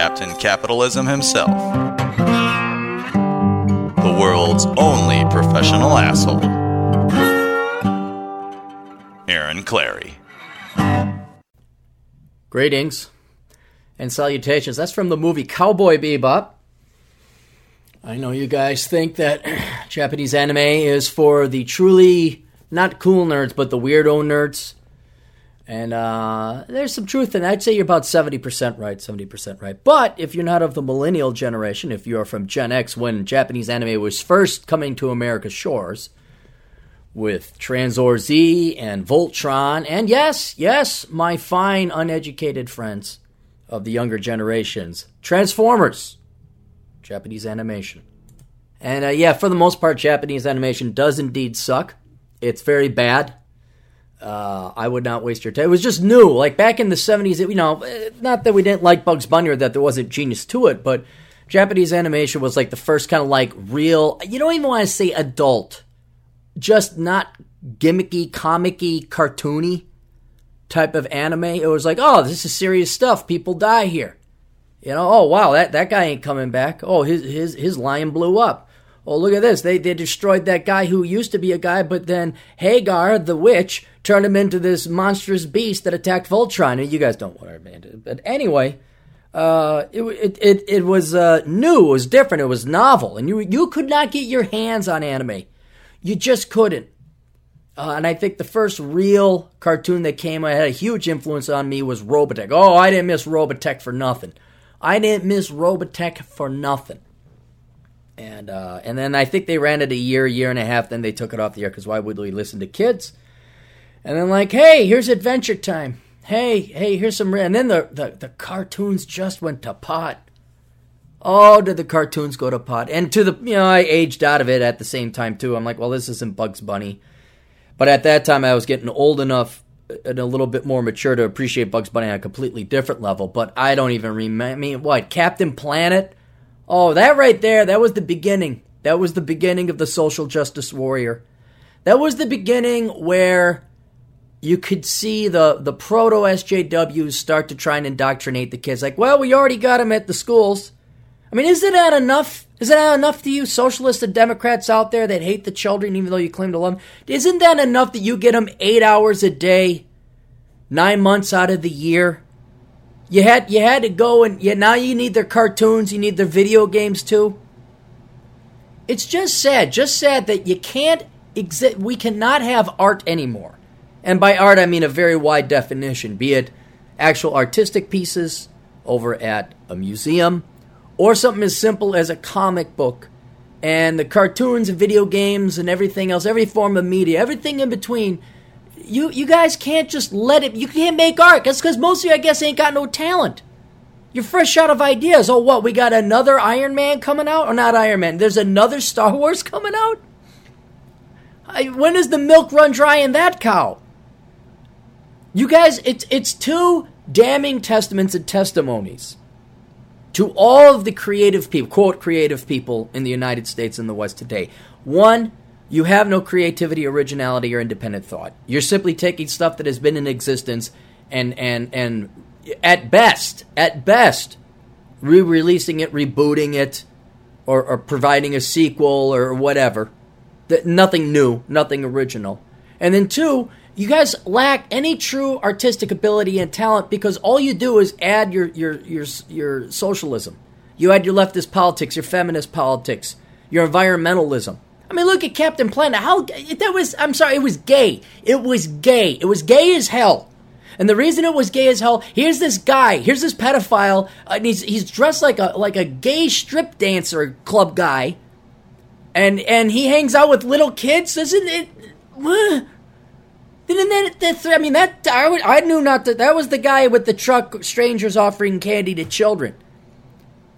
Captain Capitalism himself, the world's only professional asshole, Aaron Clarey. Greetings and salutations. That's from the movie Cowboy Bebop. I know you guys think that Japanese anime is for the truly not cool nerds, but the weirdo nerds. And uh, there's some truth in that. I'd say you're about 70% right, 70% right. But if you're not of the millennial generation, if you're from Gen X when Japanese anime was first coming to America's shores, with Tranzor Z and Voltron, and yes, yes, my fine uneducated friends of the younger generations, Transformers, Japanese animation. And uh, yeah, for the most part, Japanese animation does indeed suck. It's very bad. Uh, I would not waste your time. It was just new. Like back in the 70s, you know, eh, not that we didn't like Bugs Bunny or that there wasn't genius to it, but Japanese animation was like the first kind of like real, you don't even want to say adult, just not gimmicky, comicky, cartoony type of anime. It was like, oh, this is serious stuff. People die here. You know, oh wow, that, that guy ain't coming back. Oh, his his his lion blew up. Oh, look at this. They they destroyed that guy who used to be a guy, but then Haggar, the witch, turned him into this monstrous beast that attacked Voltron. And you guys don't want to, but anyway, uh, it it it, it was uh, new. It was different. It was novel, and you you could not get your hands on anime. You just couldn't. Uh, and I think the first real cartoon that came that had a huge influence on me was Robotech. Oh, I didn't miss Robotech for nothing. I didn't miss Robotech for nothing. And uh, and then I think they ran it a year, year and a half. Then they took it off the air because why would we listen to kids? And then like, hey, here's Adventure Time. Hey, hey, here's some. And then the, the the cartoons just went to pot. Oh, did the cartoons go to pot? And to the you know, I aged out of it at the same time too. I'm like, well, this isn't Bugs Bunny. But at that time, I was getting old enough and a little bit more mature to appreciate Bugs Bunny on a completely different level. But I don't even remember. I mean, what Captain Planet? Oh, that right there. That was the beginning. That was the beginning of the social justice warrior. That was the beginning where you could see the the proto SJWs start to try and indoctrinate the kids. Like, well, we already got them at the schools. I mean, isn't that enough? Isn't that enough to you socialists and Democrats out there that hate the children even though you claim to love them? Isn't that enough that you get them eight hours a day, nine months out of the year? You had you had to go and yeah, now you need their cartoons, you need their video games too. It's just sad, just sad that you can't exist. We cannot have art anymore, and by art I mean a very wide definition, be it actual artistic pieces over at a museum or something as simple as a comic book and the cartoons and video games and everything else, every form of media, everything in between. You you guys can't just let it. You can't make art. That's because most of you, I guess, ain't got no talent. You're fresh out of ideas. Oh, what? We got another Iron Man coming out, or not Iron Man? There's another Star Wars coming out. I, when does the milk run dry in that cow? You guys, it's it's two damning testaments and testimonies to all of the creative people, quote, creative people in the United States and the West today. One, you have no creativity, originality, or independent thought. You're simply taking stuff that has been in existence and, and, and at best, at best, re releasing it, rebooting it, or, or providing a sequel or whatever. That nothing new, nothing original. And then two, you guys lack any true artistic ability and talent because all you do is add your your your your socialism. You add your leftist politics, your feminist politics, your environmentalism. I mean, look at Captain Planet. How that was? I'm sorry, it was gay. It was gay. It was gay as hell. And the reason it was gay as hell, here's this guy, here's this pedophile, uh, and he's he's dressed like a like a gay strip dancer club guy, and and he hangs out with little kids. Isn't it? Then that, that's, I mean, that I, would- I knew not that that was the guy with the truck, strangers offering candy to children.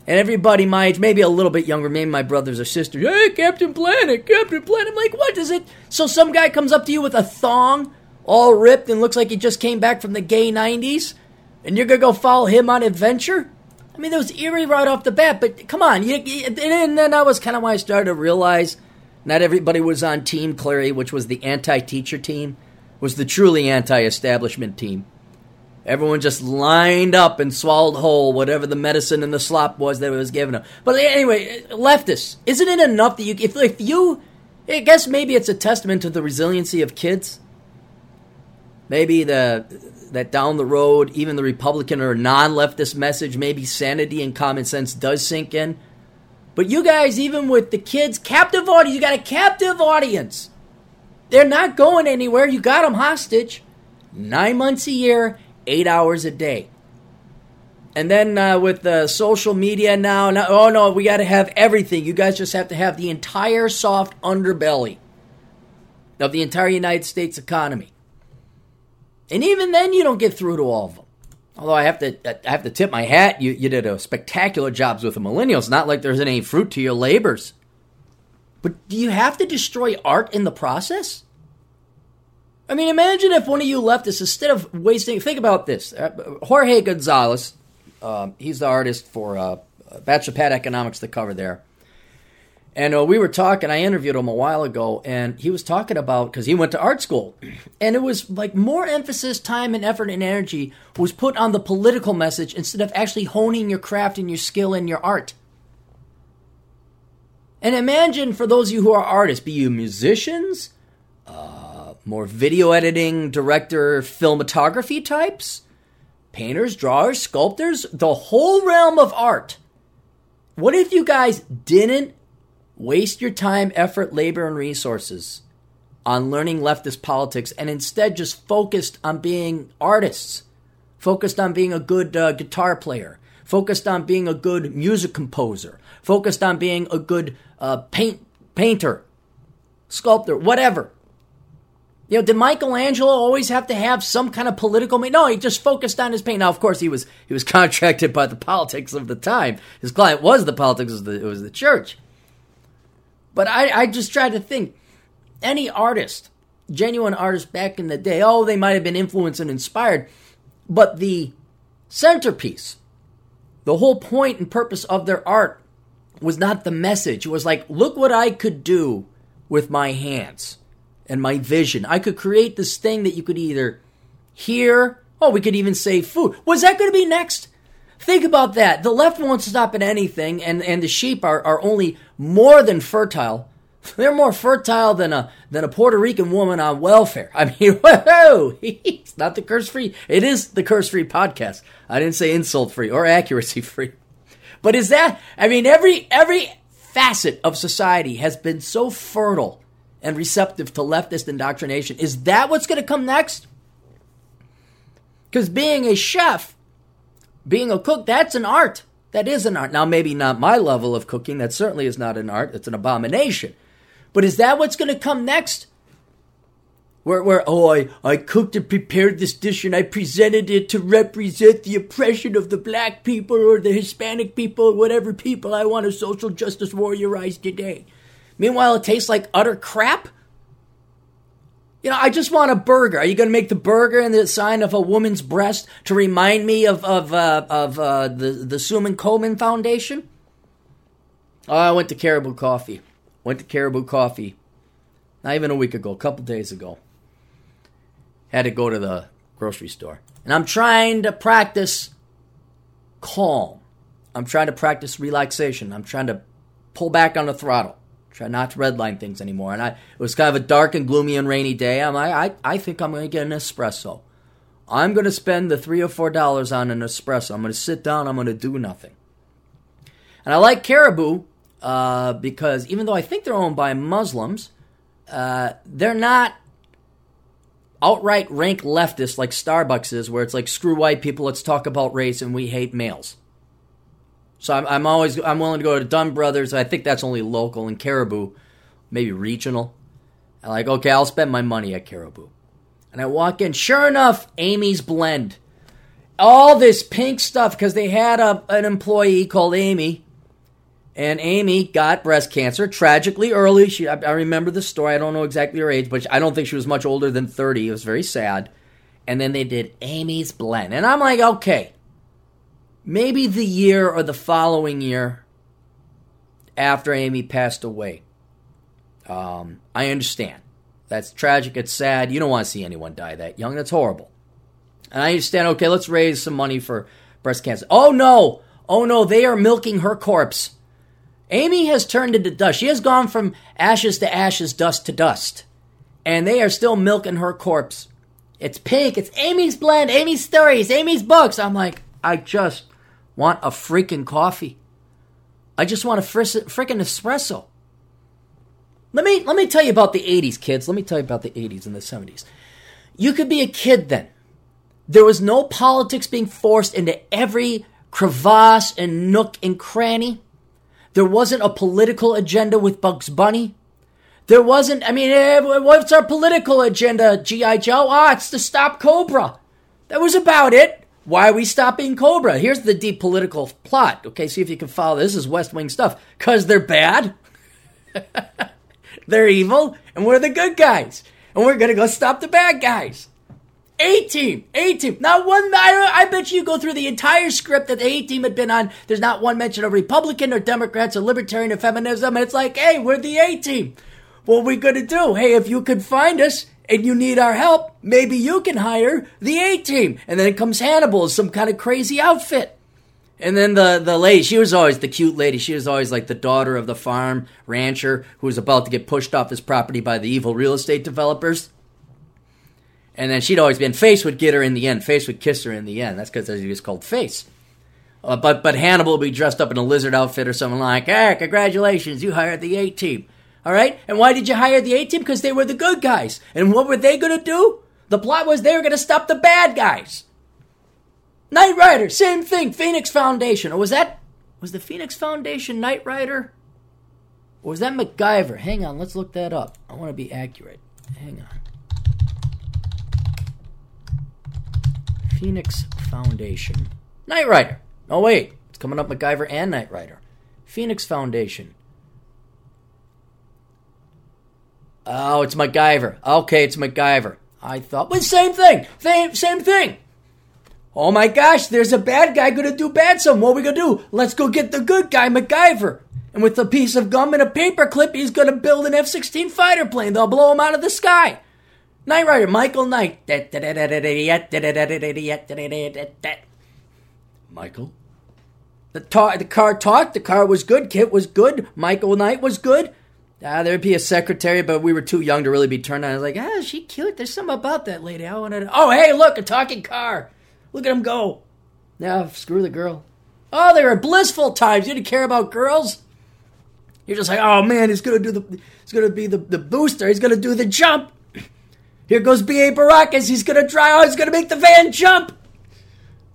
And everybody my age, maybe a little bit younger, maybe my brothers or sisters, hey, Captain Planet, Captain Planet. I'm like, what is it? So some guy comes up to you with a thong, all ripped, and looks like he just came back from the gay 90s, and you're going to go follow him on adventure? I mean, that was eerie right off the bat, but come on. You, you, and then that was kind of why I started to realize not everybody was on Team Clarey, which was the anti teacher team, was the truly anti establishment team. Everyone just lined up and swallowed whole whatever the medicine and the slop was that was given them. But anyway, leftists, isn't it enough that you, if, if you, I guess maybe it's a testament to the resiliency of kids. Maybe the that down the road, even the Republican or non-leftist message, maybe sanity and common sense does sink in. But you guys, even with the kids, captive audience, you got a captive audience. They're not going anywhere. You got them hostage. Nine months a year, eight hours a day. And then uh, with the social media now, now, oh no, we got to have everything. You guys just have to have the entire soft underbelly of the entire United States economy. And even then, you don't get through to all of them. Although I have to, I have to tip my hat. You, you did a spectacular jobs with the millennials. Not like there's any fruit to your labors. But do you have to destroy art in the process? I mean, imagine if one of you leftists, instead of wasting, think about this. Uh, Jorge Gonzalez, uh, he's the artist for uh, Bachelor Pad Economics, the cover there. And uh, we were talking, I interviewed him a while ago, and he was talking about, because he went to art school, and it was like more emphasis, time, and effort and energy was put on the political message instead of actually honing your craft and your skill and your art. And imagine for those of you who are artists, be you musicians, uh, more video editing, director, filmography types, painters, drawers, sculptors, the whole realm of art. What if you guys didn't waste your time, effort, labor, and resources on learning leftist politics and instead just focused on being artists, focused on being a good uh, guitar player, focused on being a good music composer, focused on being a good uh, paint painter, sculptor, whatever. You know, did Michelangelo always have to have some kind of political? Ma- no, he just focused on his paint. Now, of course, he was he was contracted by the politics of the time. His client was the politics of the it was the church. But I, I just try to think any artist, genuine artist back in the day, oh, they might have been influenced and inspired, but the centerpiece, the whole point and purpose of their art was not the message. It was like, look what I could do with my hands and my vision. I could create this thing that you could either hear, oh, we could even say food. Was that going to be next? Think about that. The left won't stop at anything, and, and the sheep are, are only more than fertile. They're more fertile than a than a Puerto Rican woman on welfare. I mean, whoa! It's not the curse free. It is the curse free podcast. I didn't say insult free or accuracy free. But is that? I mean, every every facet of society has been so fertile and receptive to leftist indoctrination. Is that what's going to come next? Because being a chef being a cook, that's an art. That is an art. Now, maybe not my level of cooking. That certainly is not an art. It's an abomination. But is that what's going to come next? Where, where, oh, I, I cooked and prepared this dish and I presented it to represent the oppression of the black people or the Hispanic people, whatever people I want to social justice warriorize today. Meanwhile, it tastes like utter crap. You know, I just want a burger. Are you going to make the burger in the sign of a woman's breast to remind me of of uh, of uh, the the Susan Komen Foundation? Oh, I went to Caribou Coffee. Went to Caribou Coffee. Not even a week ago, a couple days ago. Had to go to the grocery store, and I'm trying to practice calm. I'm trying to practice relaxation. I'm trying to pull back on the throttle. Try not to redline things anymore. And I, it was kind of a dark and gloomy and rainy day. I'm like, I, I think I'm going to get an espresso. I'm going to spend the three or four dollars on an espresso. I'm going to sit down. I'm going to do nothing. And I like Caribou uh, because even though I think they're owned by Muslims, uh, they're not outright rank leftists like Starbucks is, where it's like screw white people, let's talk about race, and we hate males. So I'm, I'm always I'm willing to go to Dunn Brothers. I think that's only local and Caribou, maybe regional. I'm like, okay, I'll spend my money at Caribou. And I walk in, sure enough, Amy's blend. All this pink stuff because they had a, an employee called Amy. And Amy got breast cancer tragically early. She, I, I remember the story. I don't know exactly her age, but I don't think she was much older than 30. It was very sad. And then they did Amy's blend. And I'm like, okay, maybe the year or the following year after Amy passed away. Um, I understand. That's tragic. It's sad. You don't want to see anyone die that young. That's horrible. And I understand, okay, let's raise some money for breast cancer. Oh no! Oh no, they are milking her corpse. Amy has turned into dust. She has gone from ashes to ashes, dust to dust. And they are still milking her corpse. It's pink. It's Amy's blend, Amy's stories, Amy's books. I'm like, I just want a freaking coffee. I just want a freaking espresso. Let me let me tell you about the 80s, kids. Let me tell you about the 80s and the 70s. You could be a kid then. There was no politics being forced into every crevasse and nook and cranny. There wasn't a political agenda with Bugs Bunny. There wasn't, I mean, eh, what's our political agenda, G.I. Joe? Ah, it's to stop Cobra. That was about it. Why are we stopping Cobra? Here's the deep political plot. Okay, see if you can follow this. this is West Wing stuff. Because they're bad. they're evil, and we're the good guys. And we're going to go stop the bad guys. A team, A team. Not one. I, I bet you go through the entire script that the A team had been on. There's not one mention of Republican or Democrats or Libertarian or feminism. It's like, hey, we're the A team. What are we to do? Hey, if you could find us and you need our help, maybe you can hire the A team. And then it comes Hannibal some kind of crazy outfit. And then the, the lady, she was always the cute lady. She was always like the daughter of the farm rancher who was about to get pushed off his property by the evil real estate developers. And then she'd always been Face would get her in the end. Face would kiss her in the end. That's because he was called Face. Uh, but but Hannibal would be dressed up in a lizard outfit or something like, "Hey, congratulations, you hired the A team." All right, and why did you hire the A team? Because they were the good guys. And what were they going to do? The plot was they were going to stop the bad guys. Knight Rider, same thing. Phoenix Foundation, or was that was the Phoenix Foundation Knight Rider? Or was that MacGyver? Hang on, let's look that up. I want to be accurate. Hang on. Phoenix Foundation. Knight Rider. Oh, wait. It's coming up MacGyver and Knight Rider. Phoenix Foundation. Oh, it's MacGyver. Okay, it's MacGyver. I thought, but same thing. Same, same thing. Oh my gosh, there's a bad guy gonna do bad some. What are we gonna do? Let's go get the good guy, MacGyver. And with a piece of gum and a paperclip, he's gonna build an F 16 fighter plane. They'll blow him out of the sky. Knight Rider, Michael Knight. Michael? The, tar- the car talked. The car was good. Kit was good. Michael Knight was good. Ah, there'd be a secretary, but we were too young to really be turned on. I was like, ah, she cute. There's something about that lady. I wanted. Oh, hey, look, a talking car. Look at him go. Now, screw the girl. Oh, they were blissful times. You didn't care about girls. You're just like, oh man, he's gonna do the, he's gonna be the, the booster. He's gonna do the jump. Here goes B.A. Baracus. He's going to try. Oh, he's going to make the van jump.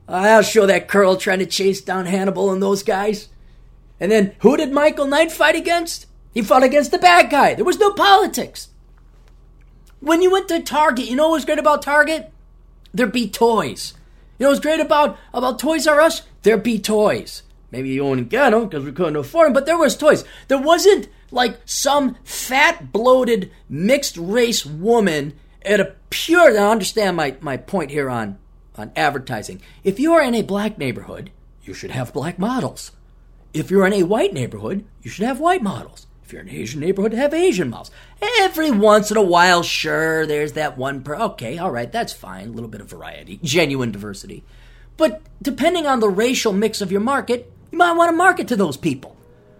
Ah, I'll show that curl trying to chase down Hannibal and those guys. And then who did Michael Knight fight against? He fought against the bad guy. There was no politics. When you went to Target, you know what was great about Target? There'd be toys. You know what's great about, about Toys R Us? There'd be toys. Maybe you wouldn't get them because we couldn't afford them, but there was toys. There wasn't like some fat, bloated, mixed race woman at a pure, now understand my, my point here on, on advertising. If you are in a black neighborhood, you should have black models. If you're in a white neighborhood, you should have white models. If you're in an Asian neighborhood, have Asian models. Every once in a while, sure, there's that one per. Okay, all right, that's fine. A little bit of variety, genuine diversity. But depending on the racial mix of your market, you might want to market to those people.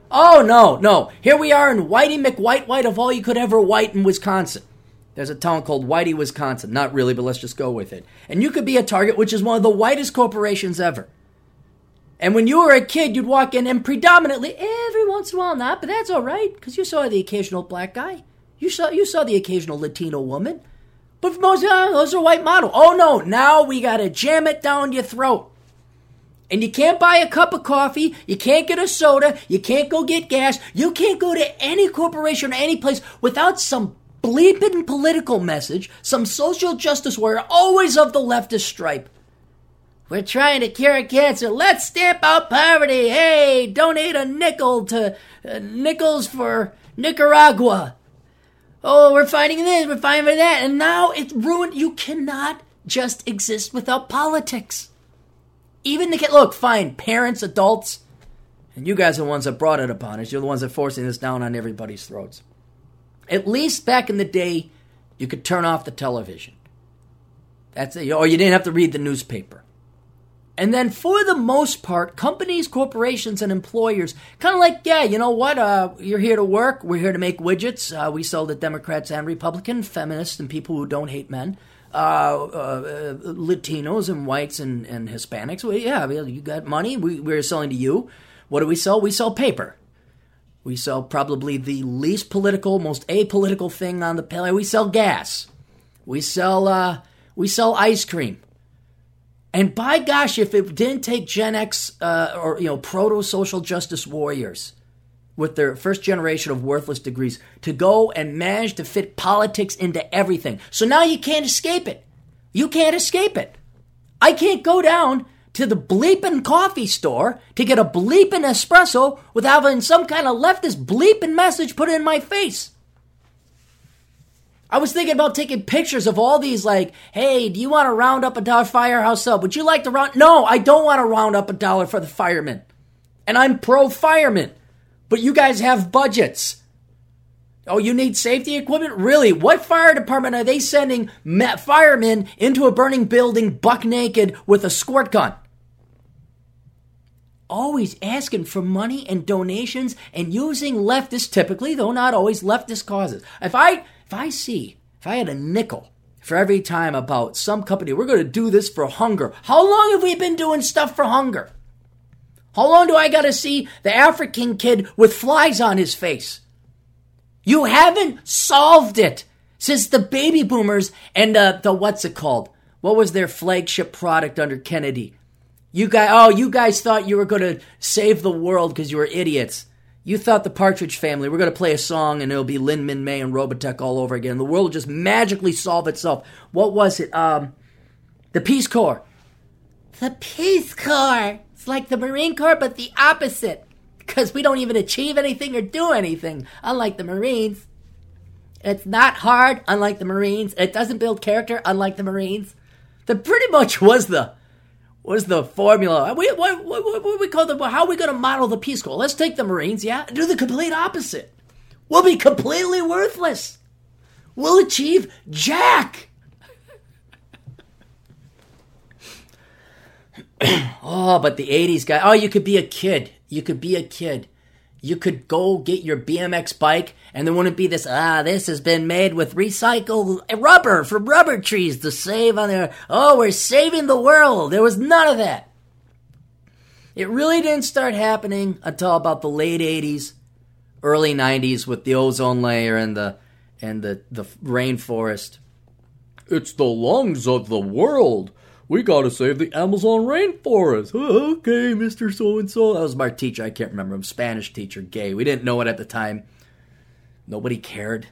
Oh, no, no. Here we are in Whitey McWhite White of all you could ever white in Wisconsin. There's a town called Whitey, Wisconsin. Not really, but let's just go with it. And you could be a Target, which is one of the whitest corporations ever. And when you were a kid, you'd walk in, and predominantly, every once in a while, not, but that's all right, because you saw the occasional black guy. You saw you saw the occasional Latino woman. But for most, uh, those are white model. Oh no, now we gotta jam it down your throat. And you can't buy a cup of coffee, you can't get a soda, you can't go get gas, you can't go to any corporation or any place without some bleeping political message, some social justice warrior, always of the leftist stripe. We're trying to cure cancer. Let's stamp out poverty. Hey, donate a nickel to uh, nickels for Nicaragua. Oh, we're fighting this, we're fighting that. And now it's ruined. You cannot just exist without politics. Even the kid, look, fine, parents, adults, and you guys are the ones that brought it upon us. You're the ones that are forcing this down on everybody's throats. At least back in the day, you could turn off the television. That's it. Or you didn't have to read the newspaper. And then, for the most part, companies, corporations, and employers kind of like, yeah, you know what? Uh, you're here to work. We're here to make widgets. Uh, we sell to Democrats and Republicans, feminists, and people who don't hate men, uh, uh Latinos and whites and, and Hispanics. Well, yeah, you got money. We, we're selling to you. What do we sell? We sell paper. We sell probably the least political, most apolitical thing on the planet. We sell gas. We sell uh, we sell ice cream. And by gosh, if it didn't take Gen X uh, or you know proto social justice warriors with their first generation of worthless degrees to go and manage to fit politics into everything, so now you can't escape it. You can't escape it. I can't go down to the bleeping coffee store to get a bleeping espresso without having some kind of leftist bleeping message put in my face. I was thinking about taking pictures of all these, like, hey, do you want to round up a dollar firehouse sub? Would you like to round? No, I don't want to round up a dollar for the firemen. And I'm pro firemen. But you guys have budgets. Oh, you need safety equipment? Really? What fire department are they sending firemen into a burning building buck naked with a squirt gun? Always asking for money and donations and using leftist typically though not always leftist causes. If i if i see if i had a nickel for every time about some company we're going to do this for hunger. How long have we been doing stuff for hunger? How long do i got to see the african kid with flies on his face? You haven't solved it since the baby boomers and uh, the what's it called? What was their flagship product under kennedy you guys, oh, you guys thought you were going to save the world because you were idiots. You thought the Partridge Family were going to play a song and it'll be Lynn Minmay and Robotech all over again. The world will just magically solve itself. What was it? Um, the Peace Corps. The Peace Corps. It's like the Marine Corps, but the opposite. Because we don't even achieve anything or do anything, unlike the Marines. It's not hard, unlike the Marines. It doesn't build character, unlike the Marines. That pretty much was the What's the formula? We, what, what, what, what we call the, how are we going to model the Peace Corps? Let's take the Marines, yeah, do the complete opposite. We'll be completely worthless. We'll achieve Jack. oh, but the 80s guy, oh, you could be a kid. You could be a kid. You could go get your BMX bike and there wouldn't be this, ah, this has been made with recycled rubber from rubber trees to save on there. Oh, we're saving the world. There was none of that. It really didn't start happening until about the late 80s, early 90s with the ozone layer and the and the, the rainforest. It's the lungs of the world. We gotta save the Amazon rainforest. okay, Mr. So and so. That was my teacher. I can't remember him. Spanish teacher, gay. We didn't know it at the time. Nobody cared.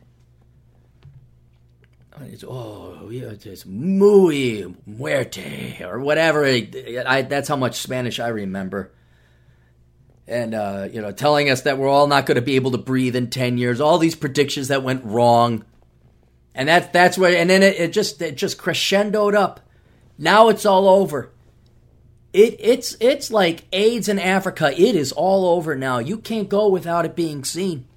It's, oh, it's muy muerte or whatever. I, that's how much Spanish I remember. And uh, you know, telling us that we're all not going to be able to breathe in ten years. All these predictions that went wrong, and that's that's where. And then it, it just it just crescendoed up. Now it's all over. It it's it's like AIDS in Africa. It is all over now. You can't go without it being seen.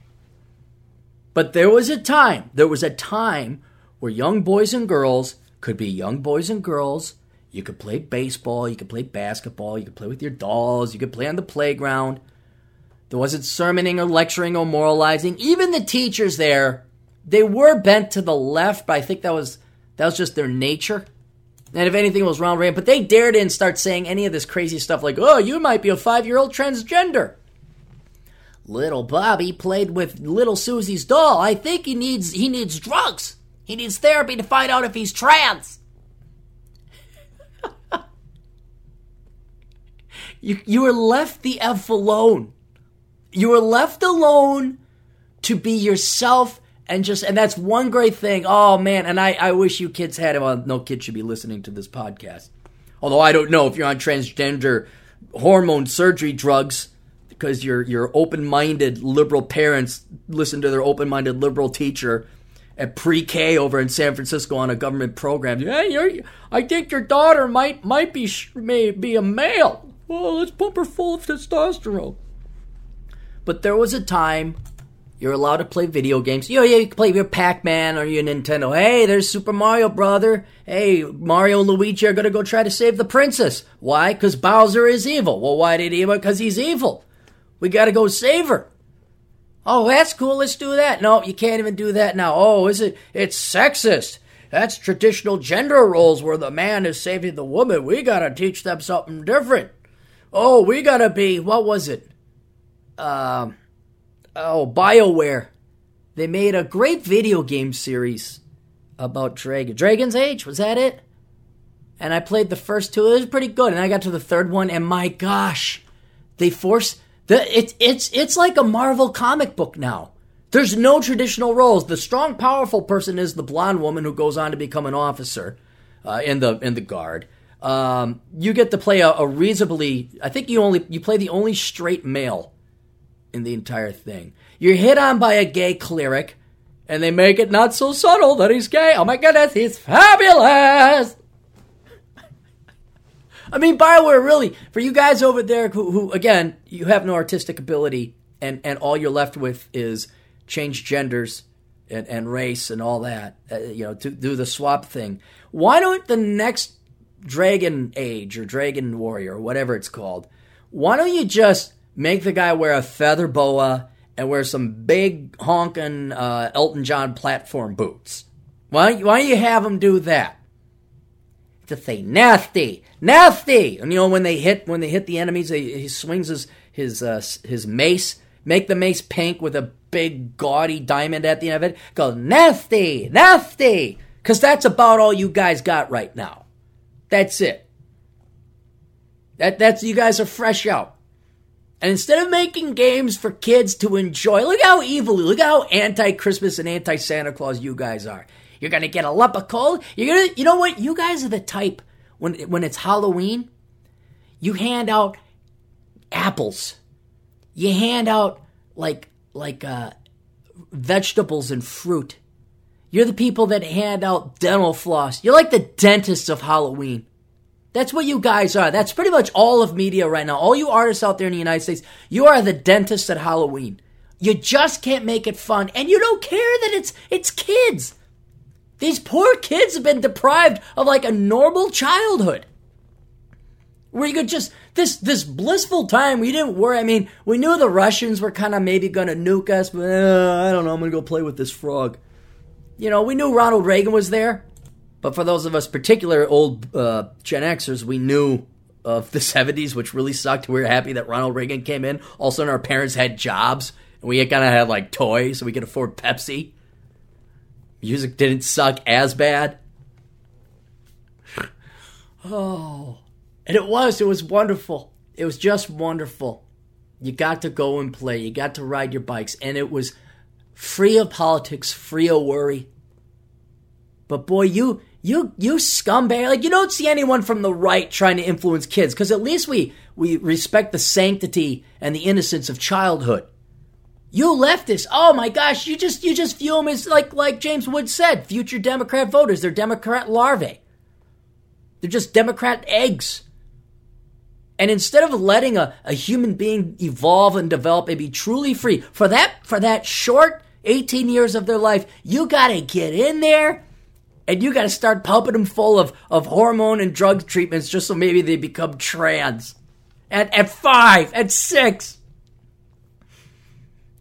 But there was a time, there was a time where young boys and girls could be young boys and girls. You could play baseball, you could play basketball, you could play with your dolls, you could play on the playground. There wasn't sermoning or lecturing or moralizing. Even the teachers there, they were bent to the left, but I think that was that was just their nature. And if anything was wrong, Rand, but they dared didn't start saying any of this crazy stuff like, "Oh, you might be a five-year-old transgender." Little Bobby played with little Susie's doll. I think he needs he needs drugs. He needs therapy to find out if he's trans. you you were left the F alone. You were left alone to be yourself and just and that's one great thing. Oh man, and I I wish you kids had it. Well, no kid should be listening to this podcast. Although I don't know if you're on transgender hormone surgery drugs because your your open-minded liberal parents listen to their open-minded liberal teacher at pre-K over in San Francisco on a government program. You're, I think your daughter might might be may be a male. Well, let's pump her full of testosterone. But there was a time you're allowed to play video games. Know, yeah, you can play your Pac-Man or your Nintendo. Hey, there's Super Mario, brother. Hey, Mario and Luigi are gonna go try to save the princess. Why? Because Bowser is evil. Well, why did he? Because he's evil. We gotta go save her. Oh, that's cool. Let's do that. No, you can't even do that now. Oh, is it? It's sexist. That's traditional gender roles where the man is saving the woman. We gotta teach them something different. Oh, we gotta be. What was it? Um. Uh, oh, BioWare. They made a great video game series about Dragon. Dragon's Age, was that it? And I played the first two. It was pretty good. And I got to the third one, and my gosh, they force the it's it's it's like a Marvel comic book now. There's no traditional roles. The strong, powerful person is the blonde woman who goes on to become an officer uh, in the in the guard. Um, you get to play a, a reasonably. I think you only you play the only straight male in the entire thing. You're hit on by a gay cleric, and they make it not so subtle that he's gay. Oh my goodness, he's fabulous! I mean, Bioware really, for you guys over there who, who, again, you have no artistic ability, and, and all you're left with is change genders and, and race and all that, uh, you know, to do the swap thing. Why don't the next Dragon Age or Dragon Warrior or whatever it's called, why don't you just make the guy wear a feather boa and wear some big honking uh, Elton John platform boots. Why, why don't you have him do that? To say nasty, nasty, and you know when they hit when they hit the enemies, he, he swings his his uh, his mace, make the mace pink with a big gaudy diamond at the end of it. Go nasty, nasty, because that's about all you guys got right now. That's it. That that's you guys are fresh out. And instead of making games for kids to enjoy, look how evil, look how anti-Christmas and anti-Santa Claus you guys are. You're gonna get a lump of coal. You're gonna, you know what? You guys are the type when when it's Halloween, you hand out apples. You hand out like like uh, vegetables and fruit. You're the people that hand out dental floss. You're like the dentists of Halloween. That's what you guys are. That's pretty much all of media right now. All you artists out there in the United States, you are the dentists at Halloween. You just can't make it fun, and you don't care that it's it's kids. These poor kids have been deprived of like a normal childhood. Where you could just this this blissful time we didn't worry. I mean, we knew the Russians were kind of maybe to nuke us, but uh, I don't know. I'm to go play with this frog. You know, we knew Ronald Reagan was there. But for those of us particular old uh, Gen Xers, we knew of the 70s, which really sucked. We were happy that Ronald Reagan came in. All of a sudden, our parents had jobs, and we kind of had like toys, so we could afford Pepsi. Music didn't suck as bad. Oh, and it was. It was wonderful. It was just wonderful. You got to go and play. You got to ride your bikes, and it was free of politics, free of worry. But boy, you you you scumbag. Like you don't see anyone from the right trying to influence kids because at least we we respect the sanctity and the innocence of childhood. You leftists oh my gosh you just you just view them as like like james wood said future democrat voters they're democrat larvae. They're just democrat eggs. And instead of letting a, a human being evolve and develop and be truly free for that for that short 18 years of their life you gotta get in there and you got to start pumping them full of, of hormone and drug treatments just so maybe they become trans. At, at five, at six.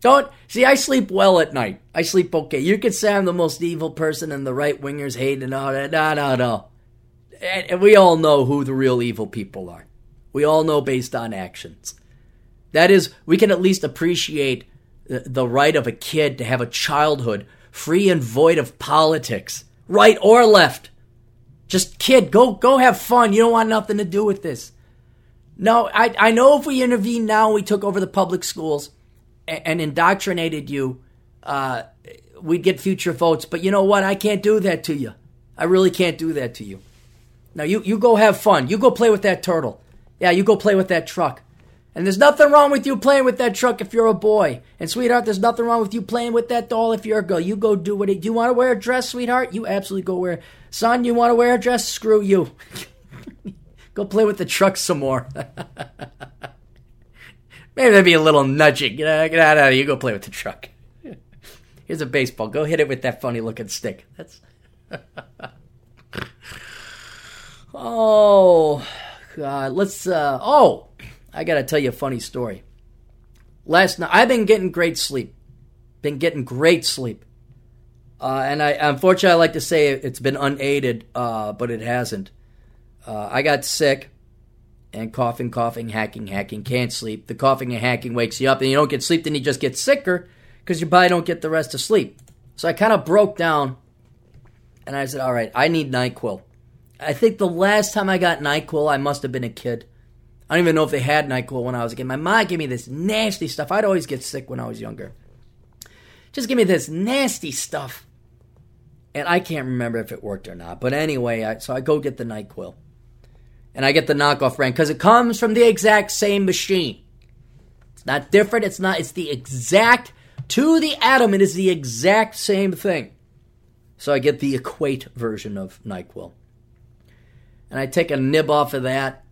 Don't see. I sleep well at night. I sleep okay. You could say I'm the most evil person, and the right wingers hate and all that. No, no, no. And, and we all know who the real evil people are. We all know based on actions. That is, we can at least appreciate the, the right of a kid to have a childhood free and void of politics right or left. Just kid, go go have fun. You don't want nothing to do with this. No, I I know if we intervened now, we took over the public schools and, and indoctrinated you uh, we'd get future votes. But you know what? I can't do that to you. I really can't do that to you. Now you you go have fun. You go play with that turtle. Yeah, you go play with that truck. And there's nothing wrong with you playing with that truck if you're a boy. And sweetheart, there's nothing wrong with you playing with that doll if you're a girl. You go do what it. You want to wear a dress, sweetheart? You absolutely go wear. Son, you want to wear a dress? Screw you. go play with the truck some more. Maybe that'd be a little nudging. Get out, of here. You go play with the truck. Here's a baseball. Go hit it with that funny looking stick. That's. oh, God. Let's. Uh, oh, I got to tell you a funny story. Last night, I've been getting great sleep. Been getting great sleep. Uh, and I, unfortunately, I like to say it's been unaided, uh, but it hasn't. Uh, I got sick and coughing, coughing, hacking, hacking, can't sleep. The coughing and hacking wakes you up, and you don't get sleep, then you just get sicker because your body don't get the rest of sleep. So I kind of broke down, and I said, "All right, I need Nyquil." I think the last time I got Nyquil, I must have been a kid. I don't even know if they had NyQuil when I was a kid. My mom gave me this nasty stuff. I'd always get sick when I was younger. Just give me this nasty stuff. And I can't remember if it worked or not. But anyway, I, so I go get the NyQuil. And I get the knockoff brand because it comes from the exact same machine. It's not different. It's not, it's the exact, to the atom, it is the exact same thing. So I get the equate version of NyQuil. And I take a nib off of that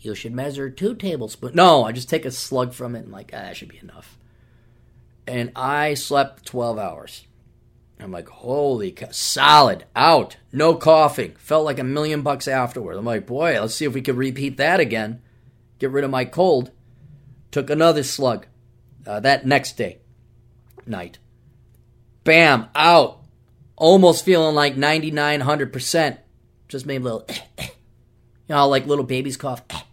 you should measure two tablespoons. No, I just take a slug from it and like, ah, that should be enough. And I slept 12 hours. I'm like, holy cow, solid, out, no coughing. Felt like a million bucks afterward. I'm like, boy, let's see if we could repeat that again. Get rid of my cold. Took another slug uh, that next day, night. Bam, out. Almost feeling like 9900%. Just made a little, you know, like little babies cough.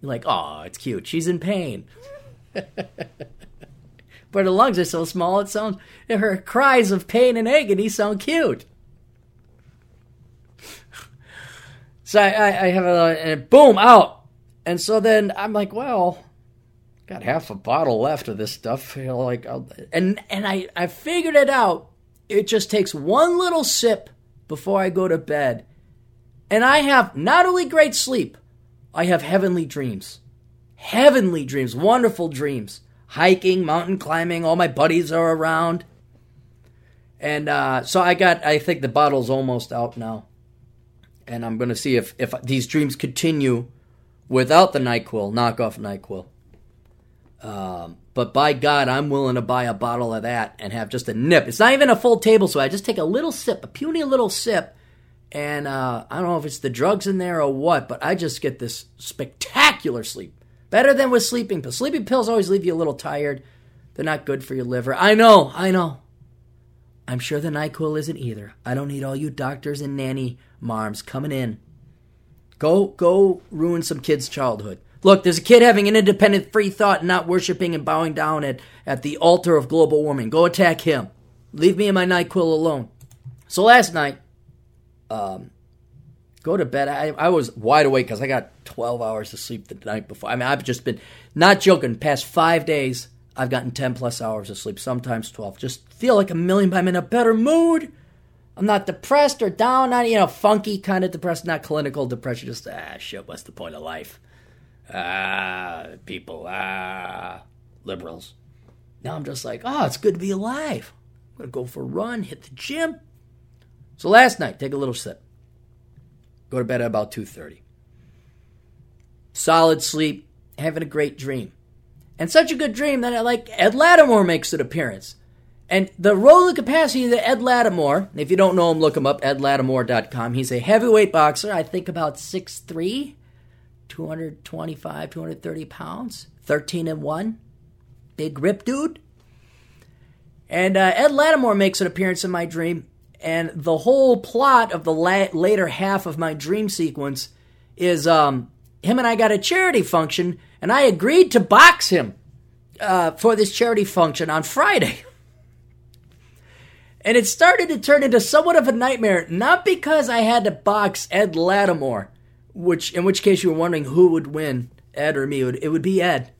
You're like, oh, it's cute. She's in pain. but her lungs are so small, it sounds her cries of pain and agony sound cute. So I, I, I have a boom out, and so then I'm like, well, got half a bottle left of this stuff. You know, like, I'll, and and I I figured it out. It just takes one little sip before I go to bed, and I have not only great sleep, I have heavenly dreams. Heavenly dreams, wonderful dreams. Hiking, mountain climbing, all my buddies are around. And uh, so I got, I think the bottle's almost out now. And I'm going to see if, if these dreams continue without the NyQuil, knockoff NyQuil. Um, but by God, I'm willing to buy a bottle of that and have just a nip. It's not even a full tablespoon. I just take a little sip, a puny little sip, and uh, I don't know if it's the drugs in there or what, but I just get this spectacular sleep. Better than with sleeping pills. Sleeping pills always leave you a little tired. They're not good for your liver. I know, I know. I'm sure the NyQuil isn't either. I don't need all you doctors and nanny marms coming in. Go, go ruin some kid's childhood. Look, there's a kid having an independent free thought and not worshiping and bowing down at, at the altar of global warming. Go attack him. Leave me and my NyQuil alone. So last night, um, go to bed. I, I was wide awake because I got 12 hours of sleep the night before. I mean, I've just been, not joking, past five days, I've gotten 10 plus hours of sleep, sometimes 12. Just feel like a million, I'm in a better mood. I'm not depressed or down, not, you know, funky kind of depressed, not clinical depression, just, ah, shit, what's the point of life? Ah, people, ah, liberals. Now I'm just like, oh, it's good to be alive. I'm going to go for a run, hit the gym, so last night, take a little sip. Go to bed at about 2:30. Solid sleep, having a great dream. And such a good dream that I like Ed Latimore makes an appearance. And the rolling capacity of Ed Latimore, if you don't know him, look him up, edlatimore.com. He's a heavyweight boxer, I think about 6'3, 225, 230 pounds, 13 and 1. Big rip dude. And uh, Ed Latimore makes an appearance in my dream and the whole plot of the la- later half of my dream sequence is um, him and I got a charity function, and I agreed to box him uh, for this charity function on Friday. and it started to turn into somewhat of a nightmare, not because I had to box Ed Latimore, which in which case you were wondering who would win, Ed or me. It would, it would be Ed.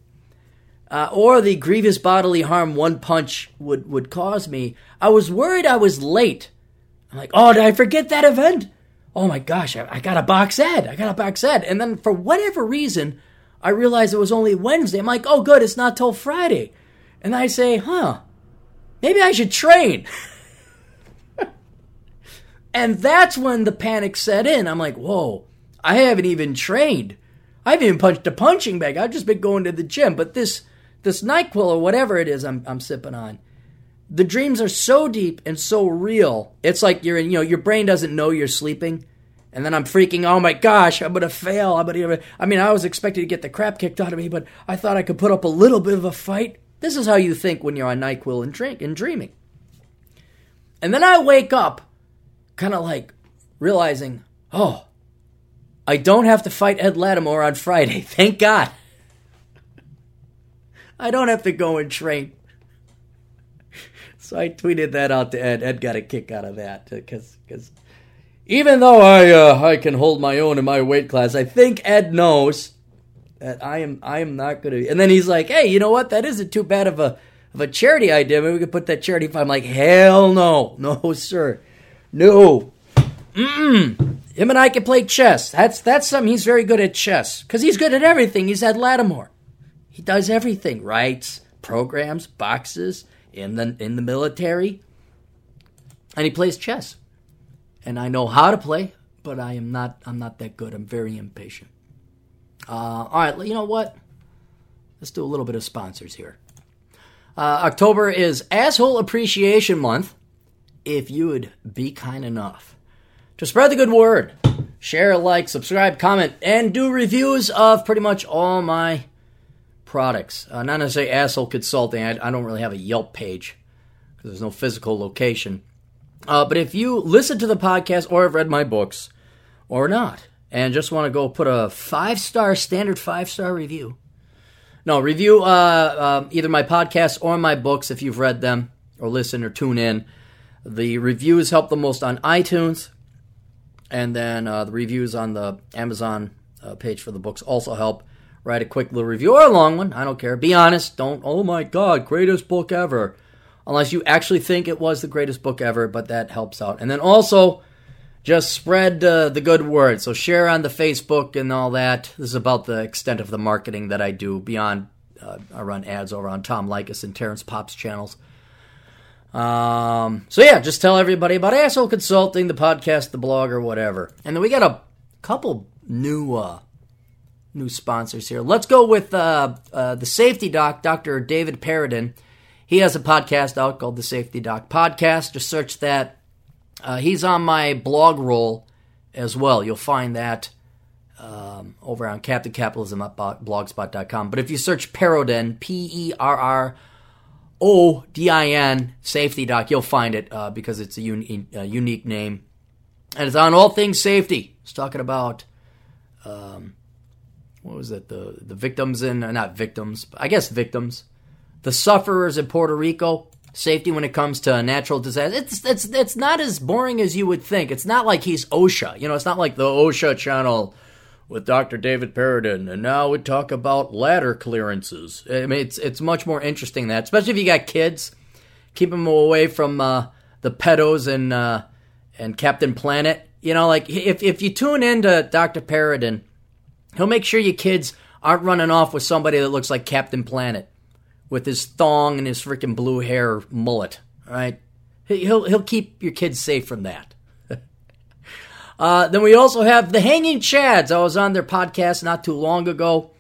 uh, or the grievous bodily harm one punch would, would cause me, I was worried I was late. I'm like, oh, did I forget that event? Oh my gosh, I, I got a box ed. I got a box set. And then for whatever reason, I realized it was only Wednesday. I'm like, oh, good, it's not till Friday. And I say, huh, maybe I should train. and that's when the panic set in. I'm like, whoa, I haven't even trained. I haven't even punched a punching bag. I've just been going to the gym. But this this NyQuil or whatever it is I'm, I'm sipping on, the dreams are so deep and so real. It's like you're, in, you know, your brain doesn't know you're sleeping. And then I'm freaking, oh my gosh, I'm to fail. I'm gonna, I mean, I was expecting to get the crap kicked out of me, but I thought I could put up a little bit of a fight. This is how you think when you're on NyQuil and drink and dreaming. And then I wake up kind of like realizing, oh, I don't have to fight Ed Latimore on Friday. Thank God. I don't have to go and train. So I tweeted that out to Ed. Ed got a kick out of that because because even though I uh, I can hold my own in my weight class, I think Ed knows that I am I am not going to. And then he's like, "Hey, you know what? That isn't too bad of a of a charity idea. Maybe we could put that charity fund." I'm like, "Hell no, no sir, no." Mm-mm. Him and I can play chess. That's that's something he's very good at chess because he's good at everything. He's Ed Latimore. He does everything. Writes programs, boxes in the in the military, and he plays chess and I know how to play, but I am not I'm not that good. I'm very impatient. Uh, all right, you know what? Let's do a little bit of sponsors here. Uh, October is Asshole Appreciation Month. If you would be kind enough to spread the good word, share, like, subscribe, comment, and do reviews of pretty much all my products. Uh, not necessarily asshole consulting. I, I don't really have a Yelp page because there's no physical location. Uh, but if you listen to the podcast or have read my books or not, and just want to go put a five star, standard five star review, no, review uh, uh, either my podcast or my books if you've read them or listen or tune in. The reviews help the most on iTunes, and then uh, the reviews on the Amazon uh, page for the books also help. Write a quick little review or a long one. I don't care. Be honest. Don't, oh my God, greatest book ever unless you actually think it was the greatest book ever, but that helps out. And then also, just spread uh, the good word. So share on the Facebook and all that. This is about the extent of the marketing that I do beyond. Uh, I run ads over on Tom Leykis and Terrence Popp's channels. Um, so yeah, just tell everybody about Asshole Consulting, the podcast, the blog, or whatever. And then we got a couple new uh, new sponsors here. Let's go with uh, uh, the safety doc, Dr. David Perrodin. He has a podcast out called the Safety Doc Podcast. Just search that. Uh, he's on my blog roll as well. You'll find that um, over on Captain Capitalism at blogspot.com. But if you search Perrodin, P E R R O D I N, Safety Doc, you'll find it uh, because it's a, un- a, unique name. And it's on all things safety. It's talking about. Um, what was it? The the victims and uh, not victims, I guess victims the sufferers in Puerto Rico, safety when it comes to natural disasters It's it's it's not as boring as you would think. It's not like he's OSHA. You know, it's not like the OSHA channel with Dr. David Perrodin, and now we talk about ladder clearances. I mean, it's it's much more interesting that, especially if you got kids. Keep them away from uh, the pedos and uh, and Captain Planet. You know, like if if you tune into Dr. Perrodin, he'll make sure your kids aren't running off with somebody that looks like Captain Planet with his thong and his freaking blue hair mullet. Right, he'll he'll keep your kids safe from that. uh, then we also have the Hanging Chads. I was on their podcast not too long ago,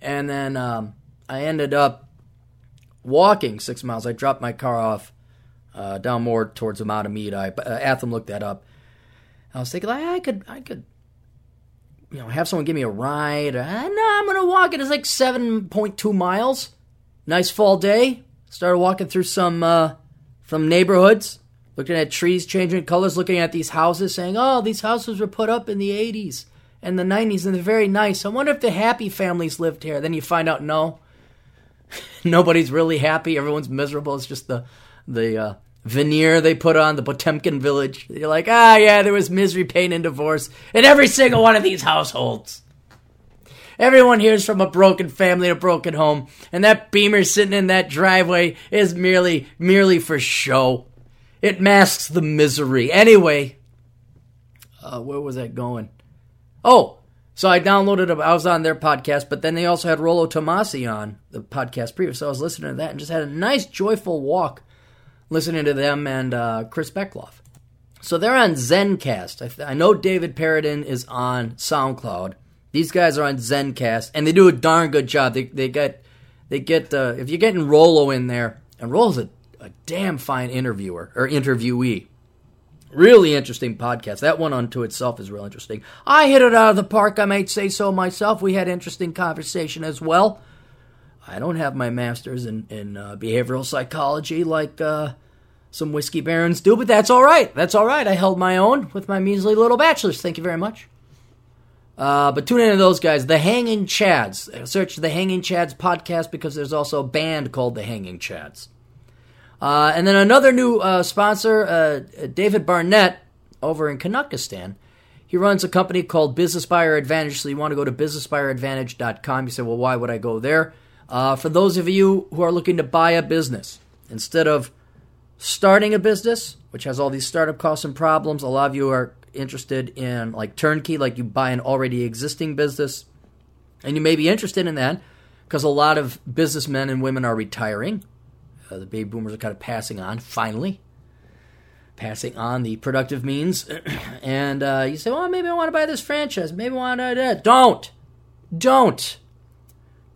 and then um, I ended up walking six miles. I dropped my car off uh, down more towards the Mount of Mead. I uh, Atham looked that up. I was thinking, I could, I could, you know, have someone give me a ride. Uh, no, I'm gonna walk it. It's like seven point two miles. Nice fall day. Started walking through some uh, neighborhoods, looking at trees changing colors, looking at these houses, saying, "Oh, these houses were put up in the '80s and the '90s, and they're very nice. I wonder if the happy families lived here." Then you find out, no, nobody's really happy. Everyone's miserable. It's just the the uh, veneer they put on the Potemkin village. You're like, ah, yeah, there was misery, pain, and divorce in every single one of these households. Everyone here is from a broken family, a broken home, and that beamer sitting in that driveway is merely merely for show. It masks the misery. Anyway, uh, where was that going? Oh, so I downloaded. A, I was on their podcast, but then they also had Rollo Tomassi on the podcast previous. So I was listening to that and just had a nice, joyful walk listening to them and uh, Chris Beckloff. So they're on Zencast. I, th- I know David Perrodin is on SoundCloud. These guys are on Zencast, and they do a darn good job. They they get they get uh, if you're getting Rollo in there, and Rollo's a, a damn fine interviewer or interviewee. Really interesting podcast. That one unto itself is real interesting. I hit it out of the park, I might say so myself. We had interesting conversation as well. I don't have my master's in, in uh, behavioral psychology like uh, some whiskey barons do, but that's all right. That's all right. I held my own with my measly little bachelor's. Thank you very much. Uh, but tune in to those guys, the Hanging Chads. Search the Hanging Chads podcast because there's also a band called the Hanging Chads. Uh, and then another new uh, sponsor, uh, David Barnett, over in Kanakistan. He runs a company called Business Buyer Advantage. So you want to go to businessbuyeradvantage.com. You say, well, why would I go there? Uh, for those of you who are looking to buy a business, instead of starting a business, which has all these startup costs and problems, a lot of you are interested in like turnkey, like you buy an already existing business, and you may be interested in that because a lot of businessmen and women are retiring. Uh, the baby boomers are kind of passing on, finally, passing on the productive means. and uh, you say, well, maybe I want to buy this franchise. Maybe I want to. Don't. Don't.